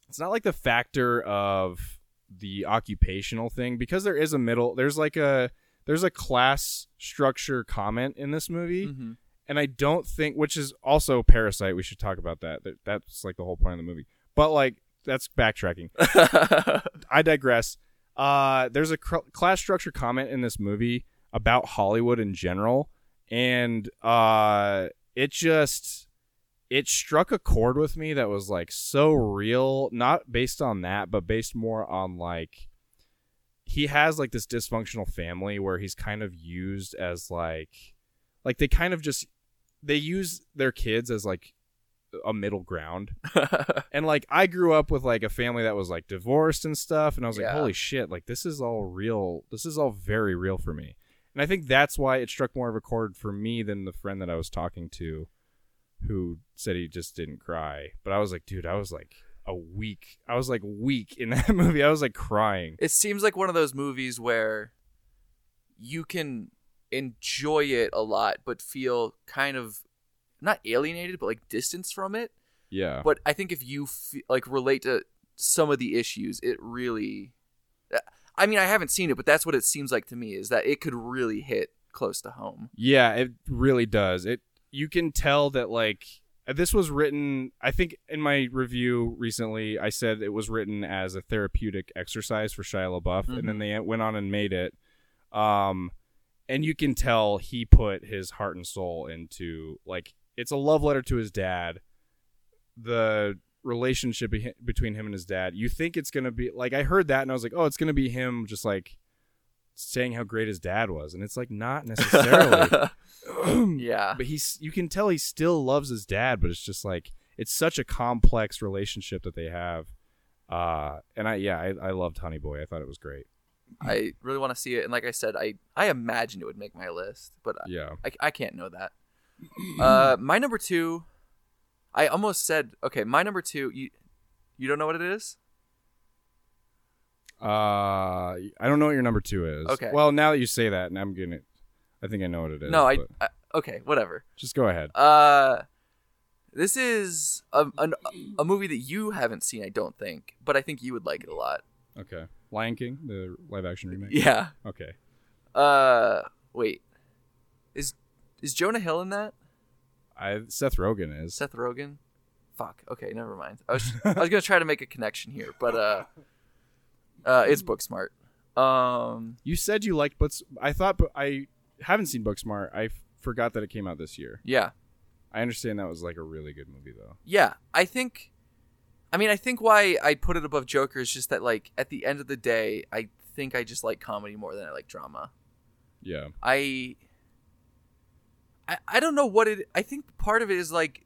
it's not like the factor of the occupational thing. Because there is a middle there's like a there's a class structure comment in this movie. Hmm and I don't think which is also Parasite we should talk about that. That- that's like the whole point of the movie. But like that's backtracking I digress. Uh, there's a cr- class structure comment in this movie about Hollywood in general, and uh, it just it struck a chord with me that was like so real, not based on that, but based more on like he has like this dysfunctional family where he's kind of used as like like they kind of just they use their kids as like a middle ground and like I grew up with like a family that was like divorced and stuff, and I was like, Yeah. holy shit, like this is all real. This is all very real for me. And I think that's why it struck more of a chord for me than the friend that I was talking to who said he just didn't cry. But I was like, dude, I was like a week. I was like weak in that movie. I was like crying. it seems like one of those movies where you can enjoy it a lot but feel kind of not alienated but like distanced from it Yeah. but i think if you f- like relate to some of the issues it really i mean i haven't seen it but that's what it seems like to me is that it could really hit close to home Yeah, it really does. It you can tell that like this was written I think in my review recently I said it was written as a therapeutic exercise for Shia LaBeouf and then they went on and made it um and you can tell he put his heart and soul into like it's a love letter to his dad. The relationship be- between him and his dad you think it's going to be like I heard that and I was like oh it's going to be him just like saying how great his dad was and it's like not necessarily. Yeah. But he's you can tell he still loves his dad but it's just like it's such a complex relationship that they have. Uh and i yeah i, I loved honey boy. I thought it was great. I really want to see it and like i said i i imagine it would make my list but yeah. I, I can't know that. Uh, my number two, I almost said okay. My number two, you you don't know what it is? uh i don't know what your number two is Okay. well now that you say that and i'm gonna i think i know what it is no, I, I okay, whatever. just go ahead Uh, this is a, an, a movie that you haven't seen, I don't think, but I think you would like it a lot. okay lion king the live action remake Yeah. okay Uh, wait, is is Jonah Hill in that? i seth rogen is Seth Rogen? Fuck. Okay, never mind. I was I was gonna try to make a connection here, but uh, uh, it's Booksmart. Um. you said you liked but i thought but i haven't seen booksmart i f- forgot that it came out this year Yeah. i understand that was like a really good movie though Yeah, I think. I mean, I think why I put it above Joker is just that, like, at the end of the day, I think I just like comedy more than I like drama. yeah I. I, I don't know what it. I think part of it is like.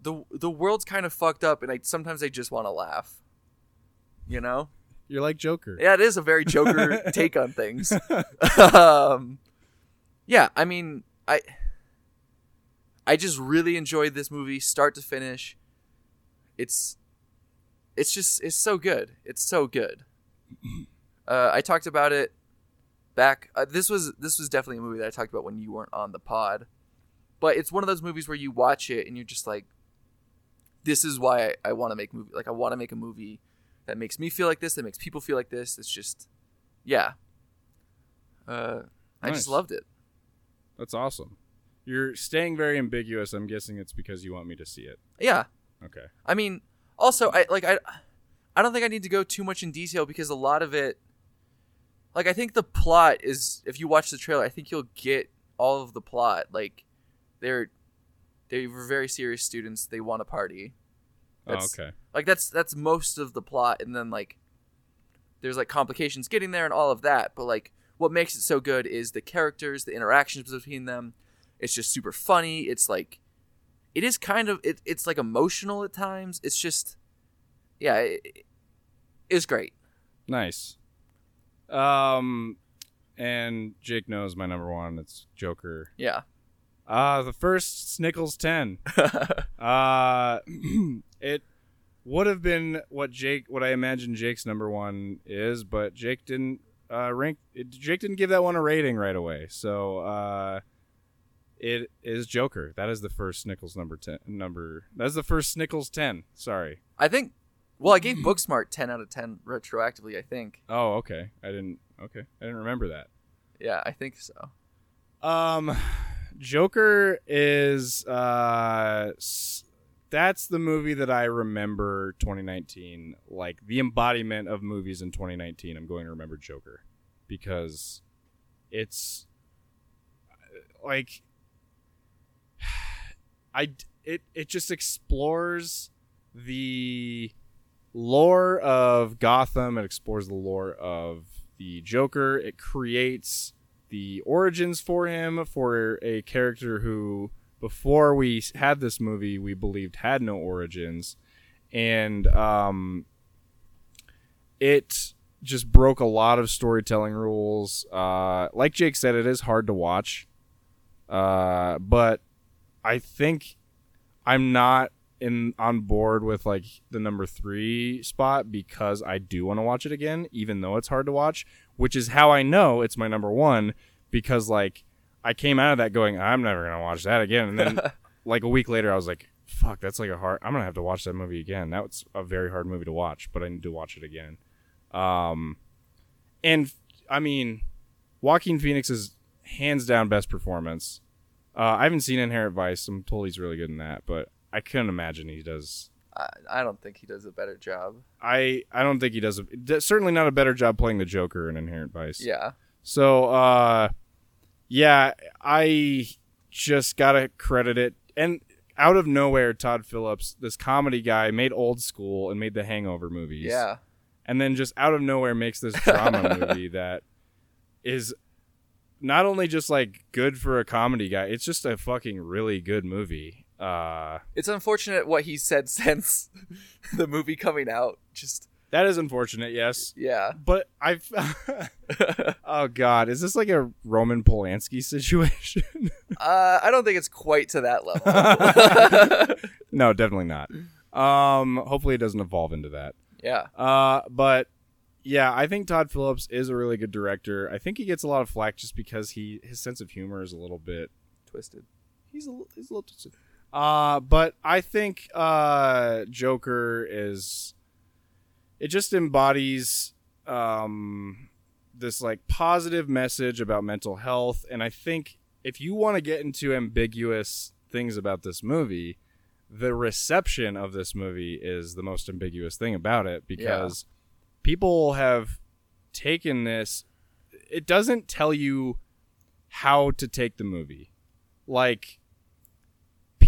The the world's kind of fucked up, and I sometimes I just want to laugh. You know. you're like joker Yeah, it is a very Joker take on things. um, yeah, I mean, I I just really enjoyed this movie, start to finish. It's it's just it's so good. It's so good. Uh, I talked about it back. Uh, this was this was definitely a movie that I talked about when you weren't on the pod. But it's one of those movies where you watch it and you're just like, this is why I, I want to make movie. Like I want to make a movie that makes me feel like this, that makes people feel like this. It's just, yeah. Uh, I Nice. just loved it. That's awesome. You're staying very ambiguous. I'm guessing it's because you want me to see it. Yeah. Okay. I mean, also, I like I, I don't think I need to go too much in detail because a lot of it, like I think the plot is if you watch the trailer, I think you'll get all of the plot. Like they're they were very serious students. They want to party. Oh, That's- okay. Like that's that's most of the plot, and then like there's like complications getting there and all of that. But like what makes it so good is the characters, the interactions between them. It's just super funny. It's like it is kind of it, it's like emotional at times. It's just yeah, it, it's great. Nice. Um, and Jake knows my number one. It's Joker. Yeah. Uh the first Snickles ten. Uh, it would have been what Jake, what I imagine Jake's number one is, but Jake didn't uh, rank. It, Jake didn't give that one a rating right away, so uh, it is Joker. That is the first Snickles number ten. Number that's the first Snickles ten. Sorry. I think. Well, I gave Booksmart ten out of ten retroactively. I think. Oh, okay. I didn't. Okay, I didn't remember that. Yeah, I think so. Um, Joker is uh, s- that's the movie that I remember 2019, like the embodiment of movies in 2019. I'm going to remember Joker because it's like I it it just explores the lore of Gotham. It explores the lore of the Joker. It creates the origins for him for a character who before we had this movie we believed had no origins and um it just broke a lot of storytelling rules uh like jake said it is hard to watch uh but i think i'm not in on board with like the number three spot because i do want to watch it again even though it's hard to watch which is how I know it's my number one because like I came out of that going I'm never gonna watch that again, and then like a week later I was like, fuck, that's like a hard. I'm gonna have to watch that movie again. That was a very hard movie to watch, but I need to watch it again. Um, and I mean, Joaquin Phoenix is hands down best performance. Uh, I haven't seen Inherent Vice. I'm told he's really good in that, but I couldn't imagine he does I, I don't think he does a better job. I I don't think he does a, certainly not a better job playing the Joker in Inherent Vice. Yeah. So uh yeah, I just got to credit it and out of nowhere Todd Phillips, this comedy guy made Old School and made the Hangover movies. Yeah. And then just out of nowhere makes this drama movie that is not only just like good for a comedy guy, it's just a fucking really good movie. Uh It's unfortunate what he said since the movie coming out. Just that is unfortunate, yes. yeah. But I've Oh God, is this like a Roman Polanski situation? uh, I don't think it's quite to that level. no, definitely not. Um, hopefully it doesn't evolve into that. yeah. Uh, but yeah, I think Todd Phillips is a really good director. I think he gets a lot of flack just because he his sense of humor is a little bit Twisted. he's a little, he's a little twisted. Uh, but I think uh, Joker is it just embodies um, this like positive message about mental health, and I think if you want to get into ambiguous things about this movie, the reception of this movie is the most ambiguous thing about it because people have taken this. It doesn't tell you how to take the movie like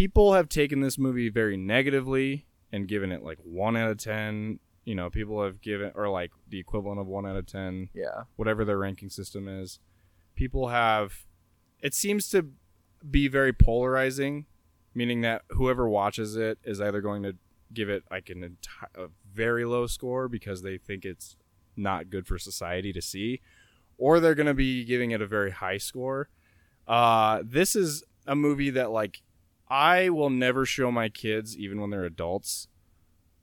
people have taken this movie very negatively and given it like 1 out of 10 you know people have given or like the equivalent of 1 out of 10 Yeah. whatever their ranking system is. People have it seems to be very polarizing meaning that whoever watches it is either going to give it like an enti- a very low score because they think it's not good for society to see or they're going to be giving it a very high score. Uh, this is a movie that like I will never show my kids even when they're adults.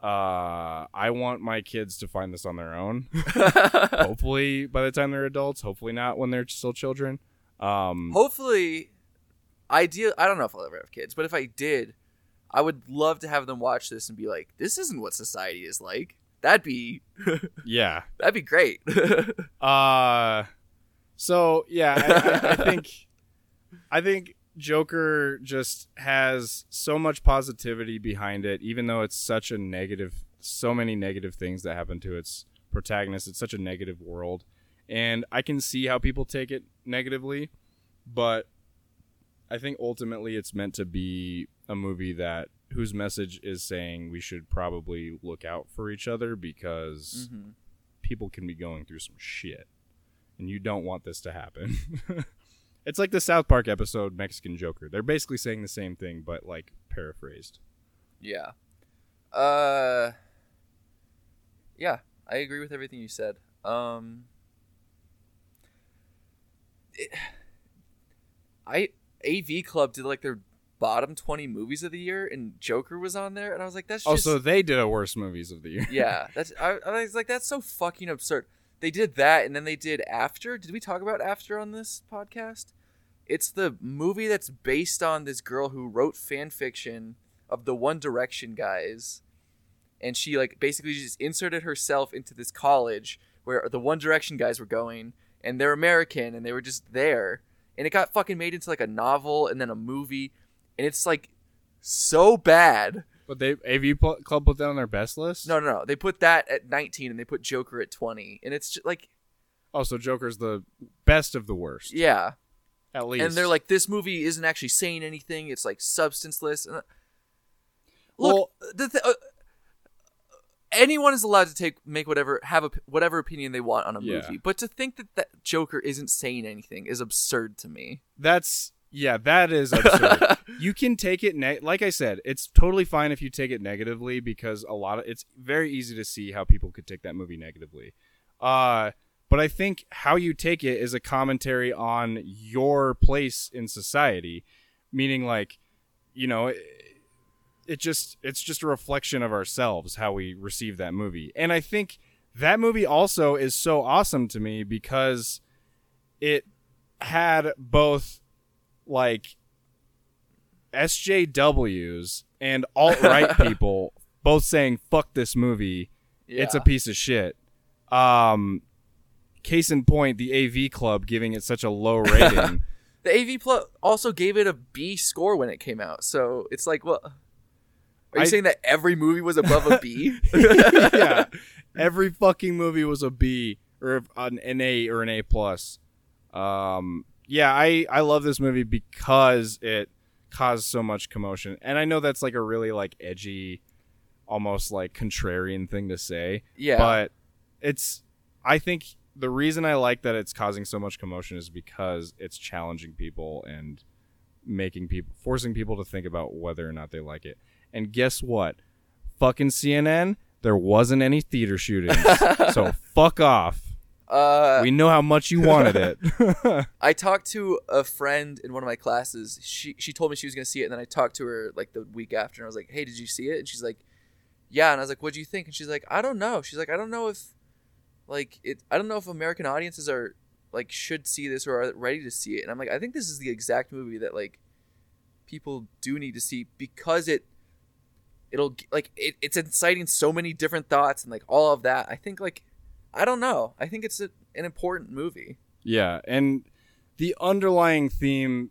Uh, I want my kids to find this on their own. hopefully by the time they're adults, hopefully not when they're still children. Um, Hopefully, ideal. I don't know if I'll ever have kids, but if I did, I would love to have them watch this and be like, "This isn't what society is like." That'd be yeah. that'd be great. Uh, so yeah, I, I, I think, I think Joker just has so much positivity behind it, even though it's such a negative, so many negative things that happen to its protagonist. It's such a negative world, and I can see how people take it negatively, but I think ultimately it's meant to be a movie that whose message is saying we should probably look out for each other because Mhm. people can be going through some shit and you don't want this to happen. it's like the South Park episode Mexican Joker. They're basically saying the same thing but like paraphrased. Yeah. Uh. Yeah, I agree with everything you said. Um. it- I AV Club did like their bottom twenty movies of the year, and Joker was on there, and I was like, that's just Also, they did a worst movies of the year. yeah. That's I, I was like, that's so fucking absurd. They did that, and then they did After. Did we talk about After on this podcast? It's the movie that's based on this girl who wrote fan fiction of the One Direction guys, and she like basically just inserted herself into this college where the One Direction guys were going, and they're American, and they were just there, and it got fucking made into like a novel and then a movie, and it's like so bad. But they AV Pl- Club put that on their best list. No, no, no. They put that at 19 and they put Joker at 20. And it's just like, Oh, so Joker's the best of the worst. yeah. At least. And they're like, this movie isn't actually saying anything. It's like substanceless. And uh, look, the th- uh, anyone is allowed to take make whatever have a whatever opinion they want on a Yeah. movie. But to think that that Joker isn't saying anything is absurd to me. that's yeah, that is absurd. you can take it ne- like I said, it's totally fine if you take it negatively because a lot of it's very easy to see how people could take that movie negatively. Uh but I think how you take it is a commentary on your place in society, meaning like, you know, it, it just it's just a reflection of ourselves how we receive that movie. And I think that movie also is so awesome to me because it had both like SJWs and alt right people both saying "fuck this movie," it's a piece of shit. Um, case in point, the AV Club giving it such a low rating. The AV Club also gave it a B score when it came out. So it's like, well, are you I- saying that every movie was above a B? yeah, every fucking movie was a B or an, an A or an A plus. Um, yeah, I I love this movie because it caused so much commotion, and I know that's like a really like edgy, almost like contrarian thing to say, Yeah. but it's I think the reason I like that it's causing so much commotion is because it's challenging people and making people forcing people to think about whether or not they like it. And guess what? Fucking CNN, there wasn't any theater shootings. so fuck off. Uh, We know how much you wanted it. I talked to a friend in one of my classes. She she told me she was gonna see it, and then I talked to her like the week after, and I was like, "Hey, did you see it?" And she's like, "Yeah." And I was like, "What do you think?" And she's like, "I don't know." She's like, "I don't know if like it. I don't know if American audiences are like should see this or are ready to see it." And I'm like, "I think this is the exact movie that like people do need to see because it." It'll like it, it's inciting so many different thoughts and like all of that. I think like I don't know. I think it's a, an important movie. yeah, and the underlying theme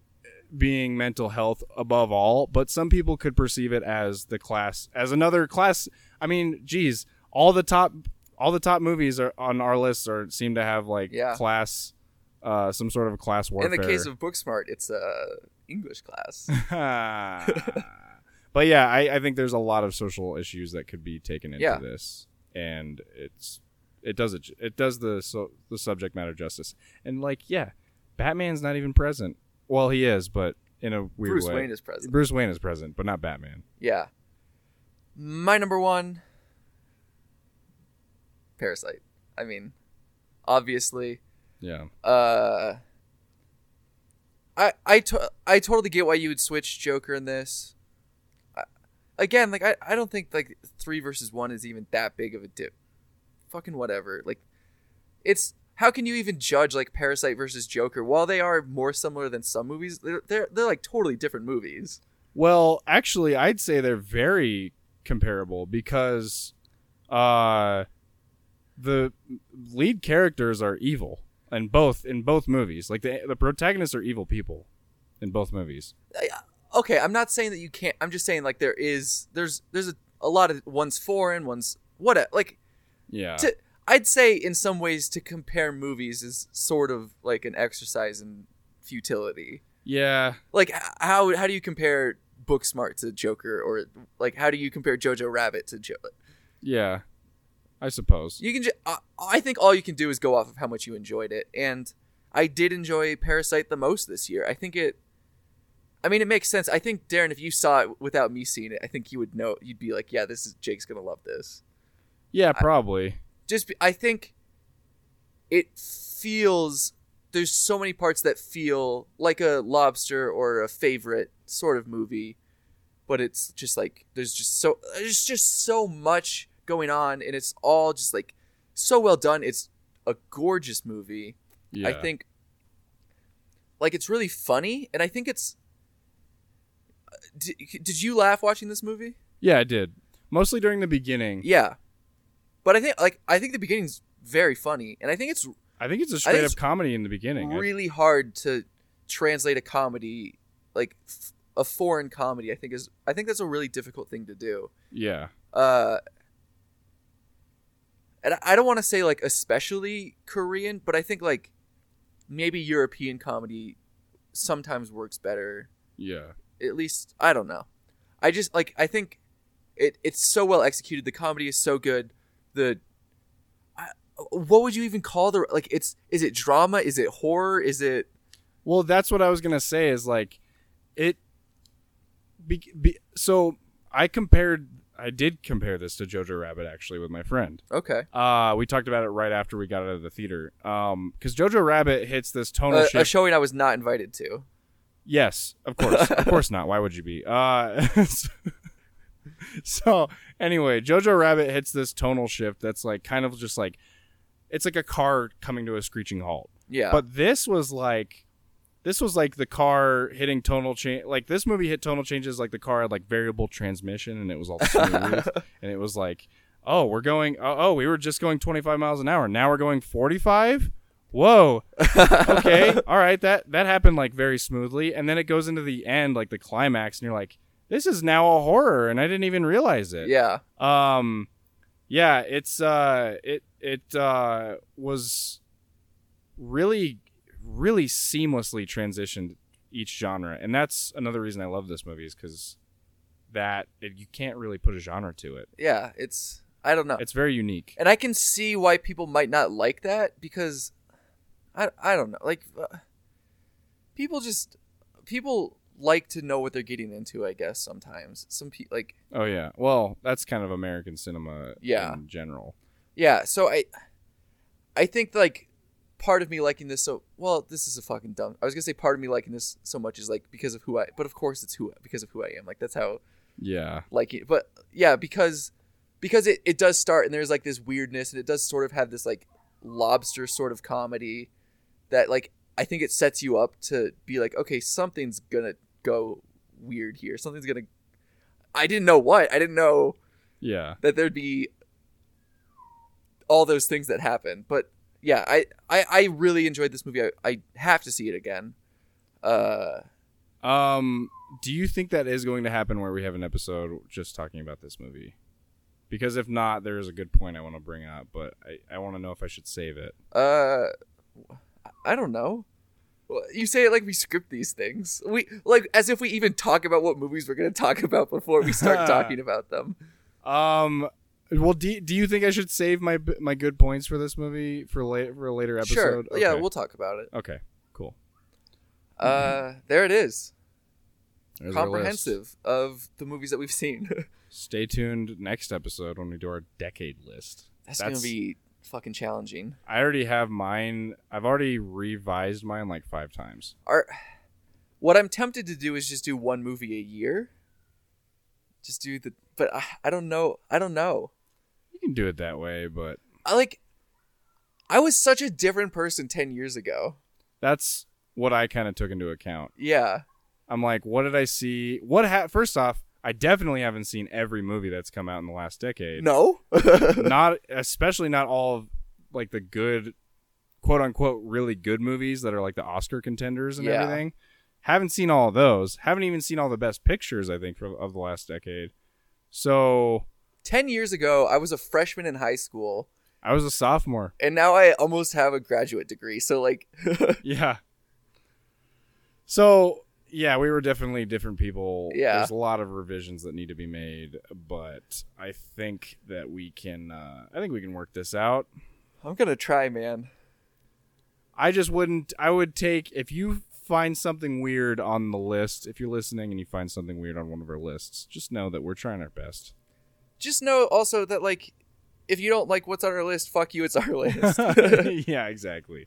being mental health above all, but some people could perceive it as the class as another class. I mean, geez, all the top all the top movies are on our list are seem to have like Yeah. class uh some sort of class warfare. In the case of Booksmart, it's a English class. but yeah, I, I think there's a lot of social issues that could be taken into Yeah. this, and it's it does it it does the so the subject matter justice. And like, yeah, Batman's not even present. Well, he is, but in a weird Bruce way. Wayne is present. Bruce Wayne is present, but not Batman. Yeah. My number one, Parasite. I mean, obviously, Yeah, uh, I I to- I totally get why you would switch Joker in this. I, again, like I, I don't think like three versus one is even that big of a dip. Fucking whatever. Like, it's how can you even judge like Parasite versus Joker? While they are more similar than some movies, they're they're, they're like totally different movies. Well, actually, I'd say they're very comparable because uh, the lead characters are evil in both in both movies. Like the the protagonists are evil people in both movies. okay i'm not saying that you can't i'm just saying like there is there's there's a, a lot of one's foreign one's what like Yeah. to I'd say in some ways to compare movies is sort of like an exercise in futility. Yeah, Like how how do you compare Booksmart to Joker or like how do you compare Jojo Rabbit to Joker? yeah. I suppose. You can just I, uh, I think all you can do is go off of how much you enjoyed it and I did enjoy Parasite the most this year. I think it I mean it makes sense. I think Darren if you saw it without me seeing it, I think you would know you'd be like, "Yeah, this is Jake's going to love this." Yeah, probably. just I think it feels there's so many parts that feel like a lobster or a favorite sort of movie, but it's just like there's just so there's just so much going on and it's all just like so well done. It's a gorgeous movie. Yeah. I think like it's really funny and I think it's uh, did, did you laugh watching this movie? Yeah, I did. Mostly during the beginning. Yeah. But I think like I think the beginning's very funny and I think it's I think it's a straight up comedy in the beginning. I- really hard to translate a comedy like f- a foreign comedy. I think is I think that's a really difficult thing to do. yeah. Uh, and I- I don't want to say like especially Korean, but I think like maybe European comedy sometimes works better. Yeah. At least I don't know. I just like I think it it's so well executed. The comedy is so good. The I, what would you even call the like? It's is it drama? Is it horror? Is it Well, that's what I was gonna say. Is like, it. Be, be, so I compared. I did compare this to Jojo Rabbit actually with my friend. okay? Uh, we talked about it right after we got out of the theater. Um, because Jojo Rabbit hits this tonal a, a shift. showing I was not invited to. Yes, of course, of course not. Why would you be? Uh, so anyway, Jojo Rabbit hits this tonal shift that's like kind of just like, it's like a car coming to a screeching halt. Yeah, But this was like this was like the car hitting tonal change like this movie hit tonal changes like the car had like variable transmission and it was all smooth. And it was like oh we're going oh, oh we were just going 25 miles an hour. Now we're going 45 whoa. Okay. All right. That that happened like very smoothly. And then it goes into the end like the climax and you're like this is now a horror and i didn't even realize it. Yeah, um yeah it's uh it it uh was really really seamlessly transitioned each genre and that's another reason i love this movie is because that it, you can't really put a genre to it. Yeah. It's I don't know, it's very unique. And I can see why people might not like that because I I don't know, like uh, people just people like to know what they're getting into. I guess sometimes some people like oh yeah well that's kind of american cinema Yeah. in general yeah. So I I think like part of me liking this so well this is a fucking dumb i was gonna say part of me liking this so much is like because of who i but of course it's who because of who i am like that's how yeah like it but yeah because because it, it does start and there's like this weirdness and it does sort of have this like lobster sort of comedy that like i think it sets you up to be like okay something's gonna go weird here. Something's gonna i didn't know what. I didn't know yeah. that there'd be all those things that happen. But yeah i i, I really enjoyed this movie. I, I have to see it again. Uh um do you think that is going to happen where we have an episode just talking about this movie? Because if not there is a good point i want to bring up but i, I want to know if i should save it. Uh, I don't know. Well, You say it like we script these things. We like as if we even talk about what movies we're going to talk about before we start talking about them. Um. Well, do, do you think I should save my my good points for this movie for late for a later episode? Sure. Yeah, we'll talk about it. Okay. Cool. Uh, there it is. There's. Comprehensive of the movies that we've seen. Stay tuned next episode when we do our decade list. That's, going to be fucking challenging. I already have mine. I've already revised mine like five times. Our what I'm tempted to do is just do one movie a year. Just do the but I, I don't know. I don't know. You can do it that way, but I like I was such a different person 10 years ago. that's what I kind of took into account. Yeah. I'm like, what did I see? What ha- first off, I definitely haven't seen every movie that's come out in the last decade. No. not especially not all of like the good quote unquote really good movies that are like the Oscar contenders and Yeah. everything. Haven't seen all of those. Haven't even seen all the best pictures I think from, of the last decade. So 10 years ago, I was a freshman in high school. I was a sophomore. and now I almost have a graduate degree. So like, Yeah. So yeah, we were definitely different people. Yeah. There's a lot of revisions that need to be made, but I think that we can. Uh, I think we can work this out. I'm gonna try, man. I just wouldn't. I would take if you find something weird on the list. If you're listening and you find something weird on one of our lists, just know that we're trying our best. Just know also that like, if you don't like what's on our list, fuck you. It's our list. yeah, exactly.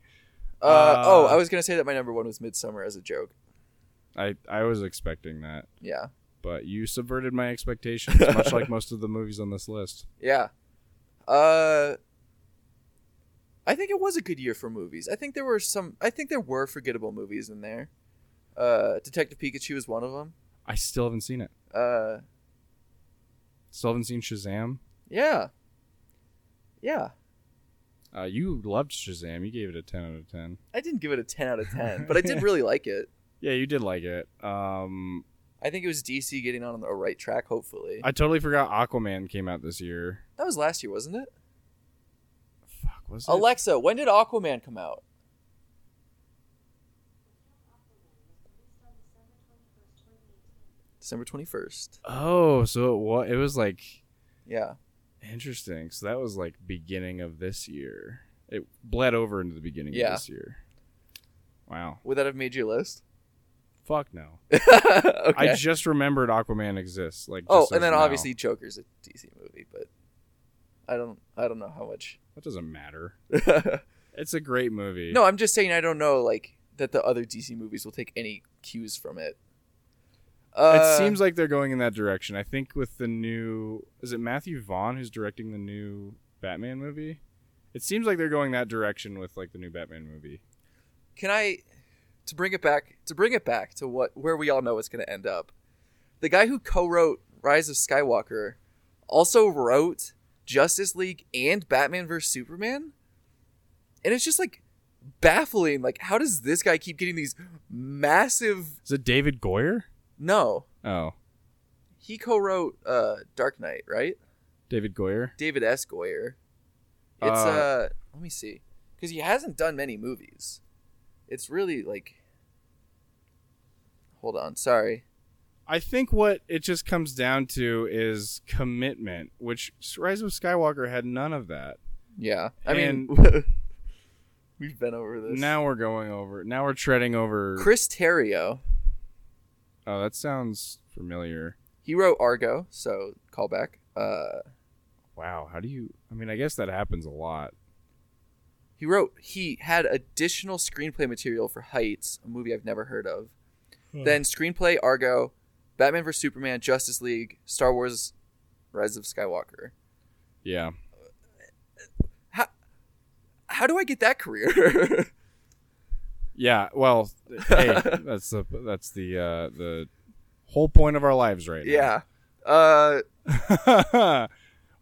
Uh, Uh, oh, I was gonna say that my number one was Midsommar as a joke. I I was expecting that, Yeah, but you subverted my expectations, much like most of the movies on this list. yeah. Uh, I think it was a good year for movies. I think there were some. I think there were forgettable movies in there. Uh, Detective Pikachu is one of them. I still haven't seen it. Uh, Still haven't seen Shazam. yeah, yeah. Uh, you loved Shazam. You gave it a ten out of ten. I didn't give it a ten out of ten, but I did really like it. Yeah, you did like it. Um, I think it was DC getting on the right track. Hopefully, I totally forgot Aquaman came out this year. that was last year, wasn't it? Fuck, was it? Alexa, when did Aquaman come out? December twenty first. oh, so it was. It was like Yeah. interesting. So that was like beginning of this year. It bled over into the beginning Yeah. of this year. Wow. Would that have made your list? Fuck no. okay. I just remembered Aquaman exists. Like oh, and then now. obviously Joker's a DC movie, but I don't I don't know how much. that doesn't matter. It's a great movie. no, I'm just saying I don't know like that the other DC movies will take any cues from it. Uh, it seems like they're going in that direction. I think with the new, is it Matthew Vaughn who's directing the new Batman movie? It seems like they're going that direction with like the new Batman movie. can I to bring it back to bring it back to what where we all know it's going to end up. The guy who co-wrote Rise of Skywalker also wrote Justice League and Batman vs Superman. And it's just like baffling like how does this guy keep getting these massive Is it David Goyer? No. Oh, He co-wrote uh Dark Knight, right? David Goyer. David S. Goyer. It's uh, Uh, let me see. Cuz he hasn't done many movies. It's really like Hold on, sorry. I think what it just comes down to is commitment, which Rise of Skywalker had none of that. Yeah. I mean we've been over this. Now we're going over. Now we're treading over. Chris Terrio, oh, that sounds familiar. he wrote Argo, so callback. Uh Wow, how do you? I mean, I guess that happens a lot. he wrote he had additional screenplay material for Heights, a movie I've never heard of. Then screenplay Argo, Batman vs Superman, Justice League, Star Wars, Rise of Skywalker. Yeah. How how do I get that career? Yeah, well, hey, that's the that's the uh, the whole point of our lives right yeah. Uh, now.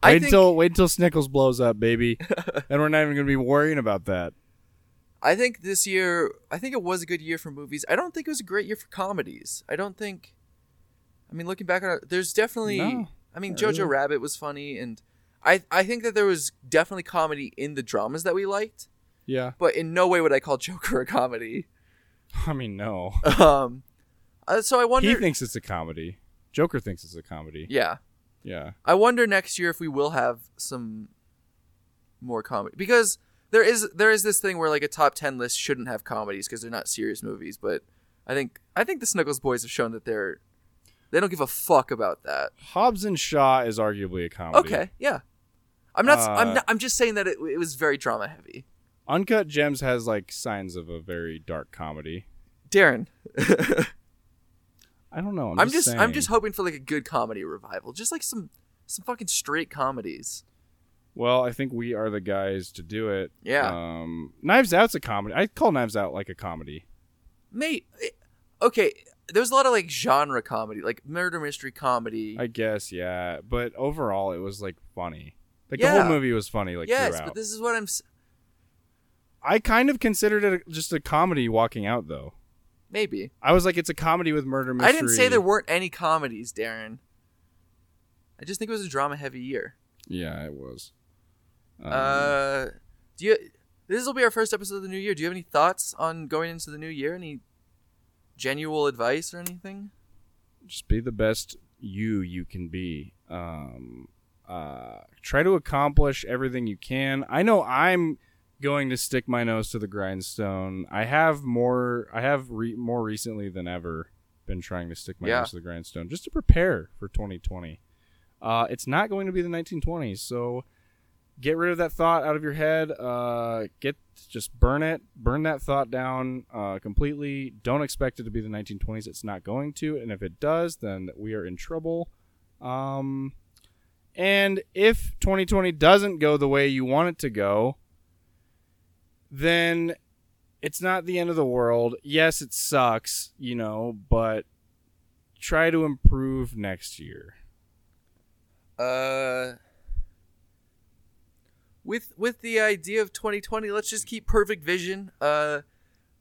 I wait think- until wait until Snickles blows up, baby, and we're not even gonna be worrying about that. I think this year, I think it was a good year for movies. I don't think it was a great year for comedies. I don't think. I mean, looking back on it, there's definitely. No, I mean, Jojo. Rabbit was funny, and I I think that there was definitely comedy in the dramas that we liked, Yeah, but in no way would I call Joker a comedy. I mean, no, Um, uh, so I wonder. he thinks it's a comedy. Joker thinks it's a comedy. yeah, Yeah, I wonder next year if we will have some more comedy because there is there is this thing where like a top 10 list shouldn't have comedies because they're not serious movies but I think I think the Snickles boys have shown that they're they don't give a fuck about that. Hobbs and Shaw is arguably a comedy. Okay, yeah. I'm not I'm Uh, not, I'm just saying that it, it was very drama heavy. Uncut Gems has like signs of a very dark comedy. Darren, I don't know. I'm, I'm just, just I'm just hoping for like a good comedy revival. Just like some some fucking straight comedies. Well, I think we are the guys to do it. Yeah. Um, Knives Out's a comedy. I call Knives Out like a comedy. Mate, eh, okay, there's a lot of like genre comedy, like murder mystery comedy. I guess, yeah. But overall, it was like funny. Like the whole movie was funny. Like yes, throughout. but this is what I'm. s- I kind of considered it a- just a comedy walking out, though. Maybe I was like, it's a comedy with murder mystery. I didn't say there weren't any comedies, Darren. I just think it was a drama-heavy year. Yeah, it was. Um, Uh, do you? This will be our first episode of the new year. Do you have any thoughts on going into the new year? Any genuine advice or anything? just be the best you you can be. Um, uh, try to accomplish everything you can. I know I'm going to stick my nose to the grindstone. I have more. I have re- more recently than ever been trying to stick my Yeah. nose to the grindstone just to prepare for 2020. Uh, it's not going to be the 1920s, so get rid of that thought out of your head. Uh, get just burn it, burn that thought down uh, completely. Don't expect it to be the 1920s. It's not going to, and if it does, then we are in trouble. Um, and if 2020 doesn't go the way you want it to go, then it's not the end of the world. Yes, it sucks, you know, but try to improve next year. Uh, with with the idea of 2020, let's just keep perfect vision. Uh,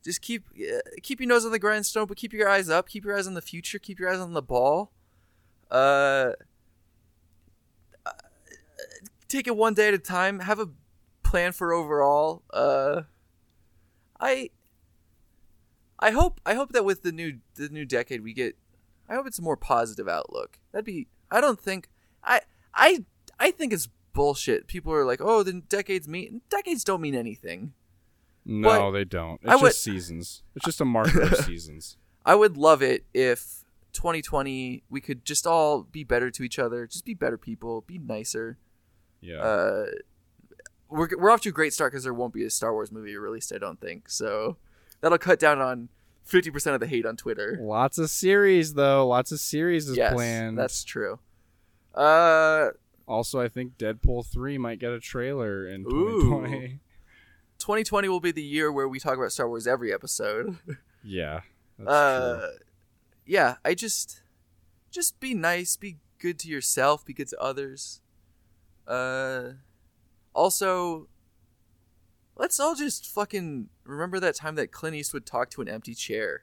just keep uh, keep your nose on the grindstone, but keep your eyes up. Keep your eyes on the future. Keep your eyes on the ball. Uh, uh, take it one day at a time. Have a plan for overall. Uh, I I hope I hope that with the new the new decade we get I hope it's a more positive outlook. That'd be I don't think I I I think it's bullshit. People are like, "Oh, the decades mean decades don't mean anything." No, But they don't. It's I just would- seasons. It's just a marker of seasons. I would love it if 2020 we could just all be better to each other, just be better people, be nicer. Yeah. Uh we're we're off to a great start cuz there won't be a Star Wars movie released, I don't think. So that'll cut down on 50% of the hate on Twitter. Lots of series though. Lots of series is yes, planned. that's true. Uh also I think Deadpool 3 might get a trailer in Ooh. 2020. 2020 will be the year where we talk about Star Wars every episode. Yeah. That's uh yeah i just just be nice be good to yourself be good to others uh also let's all just fucking remember that time that clint eastwood talked to an empty chair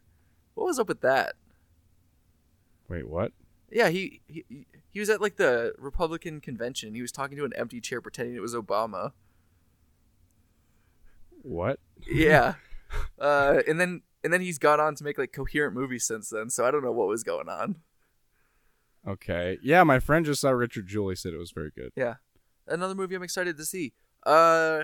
what was up with that. Wait, what? Yeah he he, he was at like the republican convention he was talking to an empty chair pretending it was obama What? yeah uh and then and then he's gone on to make like coherent movies since then so i don't know what was going on Okay. Yeah, my friend just saw Richard Jewell. Said it was very good. Yeah, another movie I'm excited to see. Uh,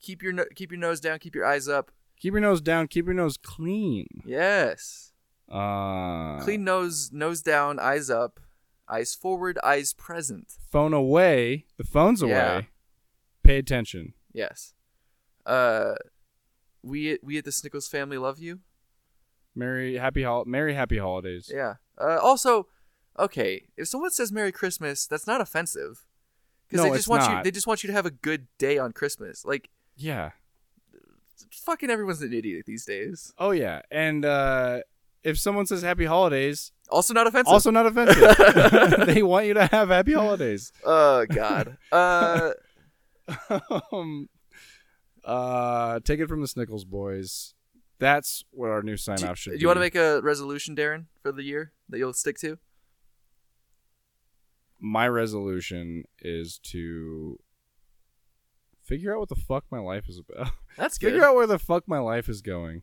keep your no- keep your nose down, keep your eyes up. Keep your nose down. Keep your nose clean. Yes, Uh, clean nose, nose down, eyes up, eyes forward, eyes present. Phone away. The phone's away. Yeah. Pay attention. Yes. Uh, we we at the Snickles family love you. Merry happy hol- Merry happy holidays. Yeah. Uh, also, okay, if someone says Merry Christmas, that's not offensive. Because No, they just want you. They just want you to have a good day on Christmas. Like Yeah. fucking everyone's an idiot these days. Oh yeah. And uh, if someone says happy holidays, Also not offensive. also not offensive. they want you to have happy holidays. Oh God. Uh, um, uh, take it from the Snickles boys. That's what our new sign off should be. do be. you want to make a resolution, Darren, for the year that you'll stick to? my resolution is to figure out what the fuck my life is about. That's good. figure out where the fuck my life is going.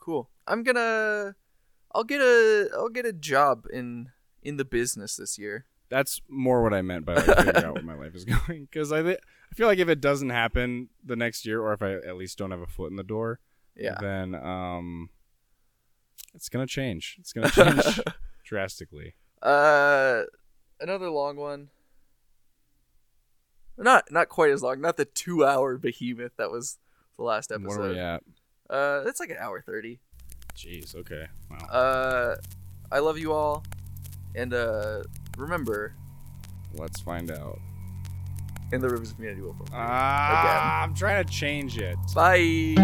Cool. I'm gonna. I'll get a. I'll get a job in in the business this year. That's more what I meant by like figure out where my life is going. Because I, thi- I feel like if it doesn't happen the next year, or if I at least don't have a foot in the door, Yeah. then um, it's gonna change. It's gonna change drastically. Uh, another long one. Not not quite as long. Not the two hour behemoth that was the last episode. Where are we at? Uh, it's like an hour thirty. Jeez. Okay. Wow. Uh, I love you all, and uh, remember, Let's find out. in the rivers community will. Ah, I'm trying to change it. Bye.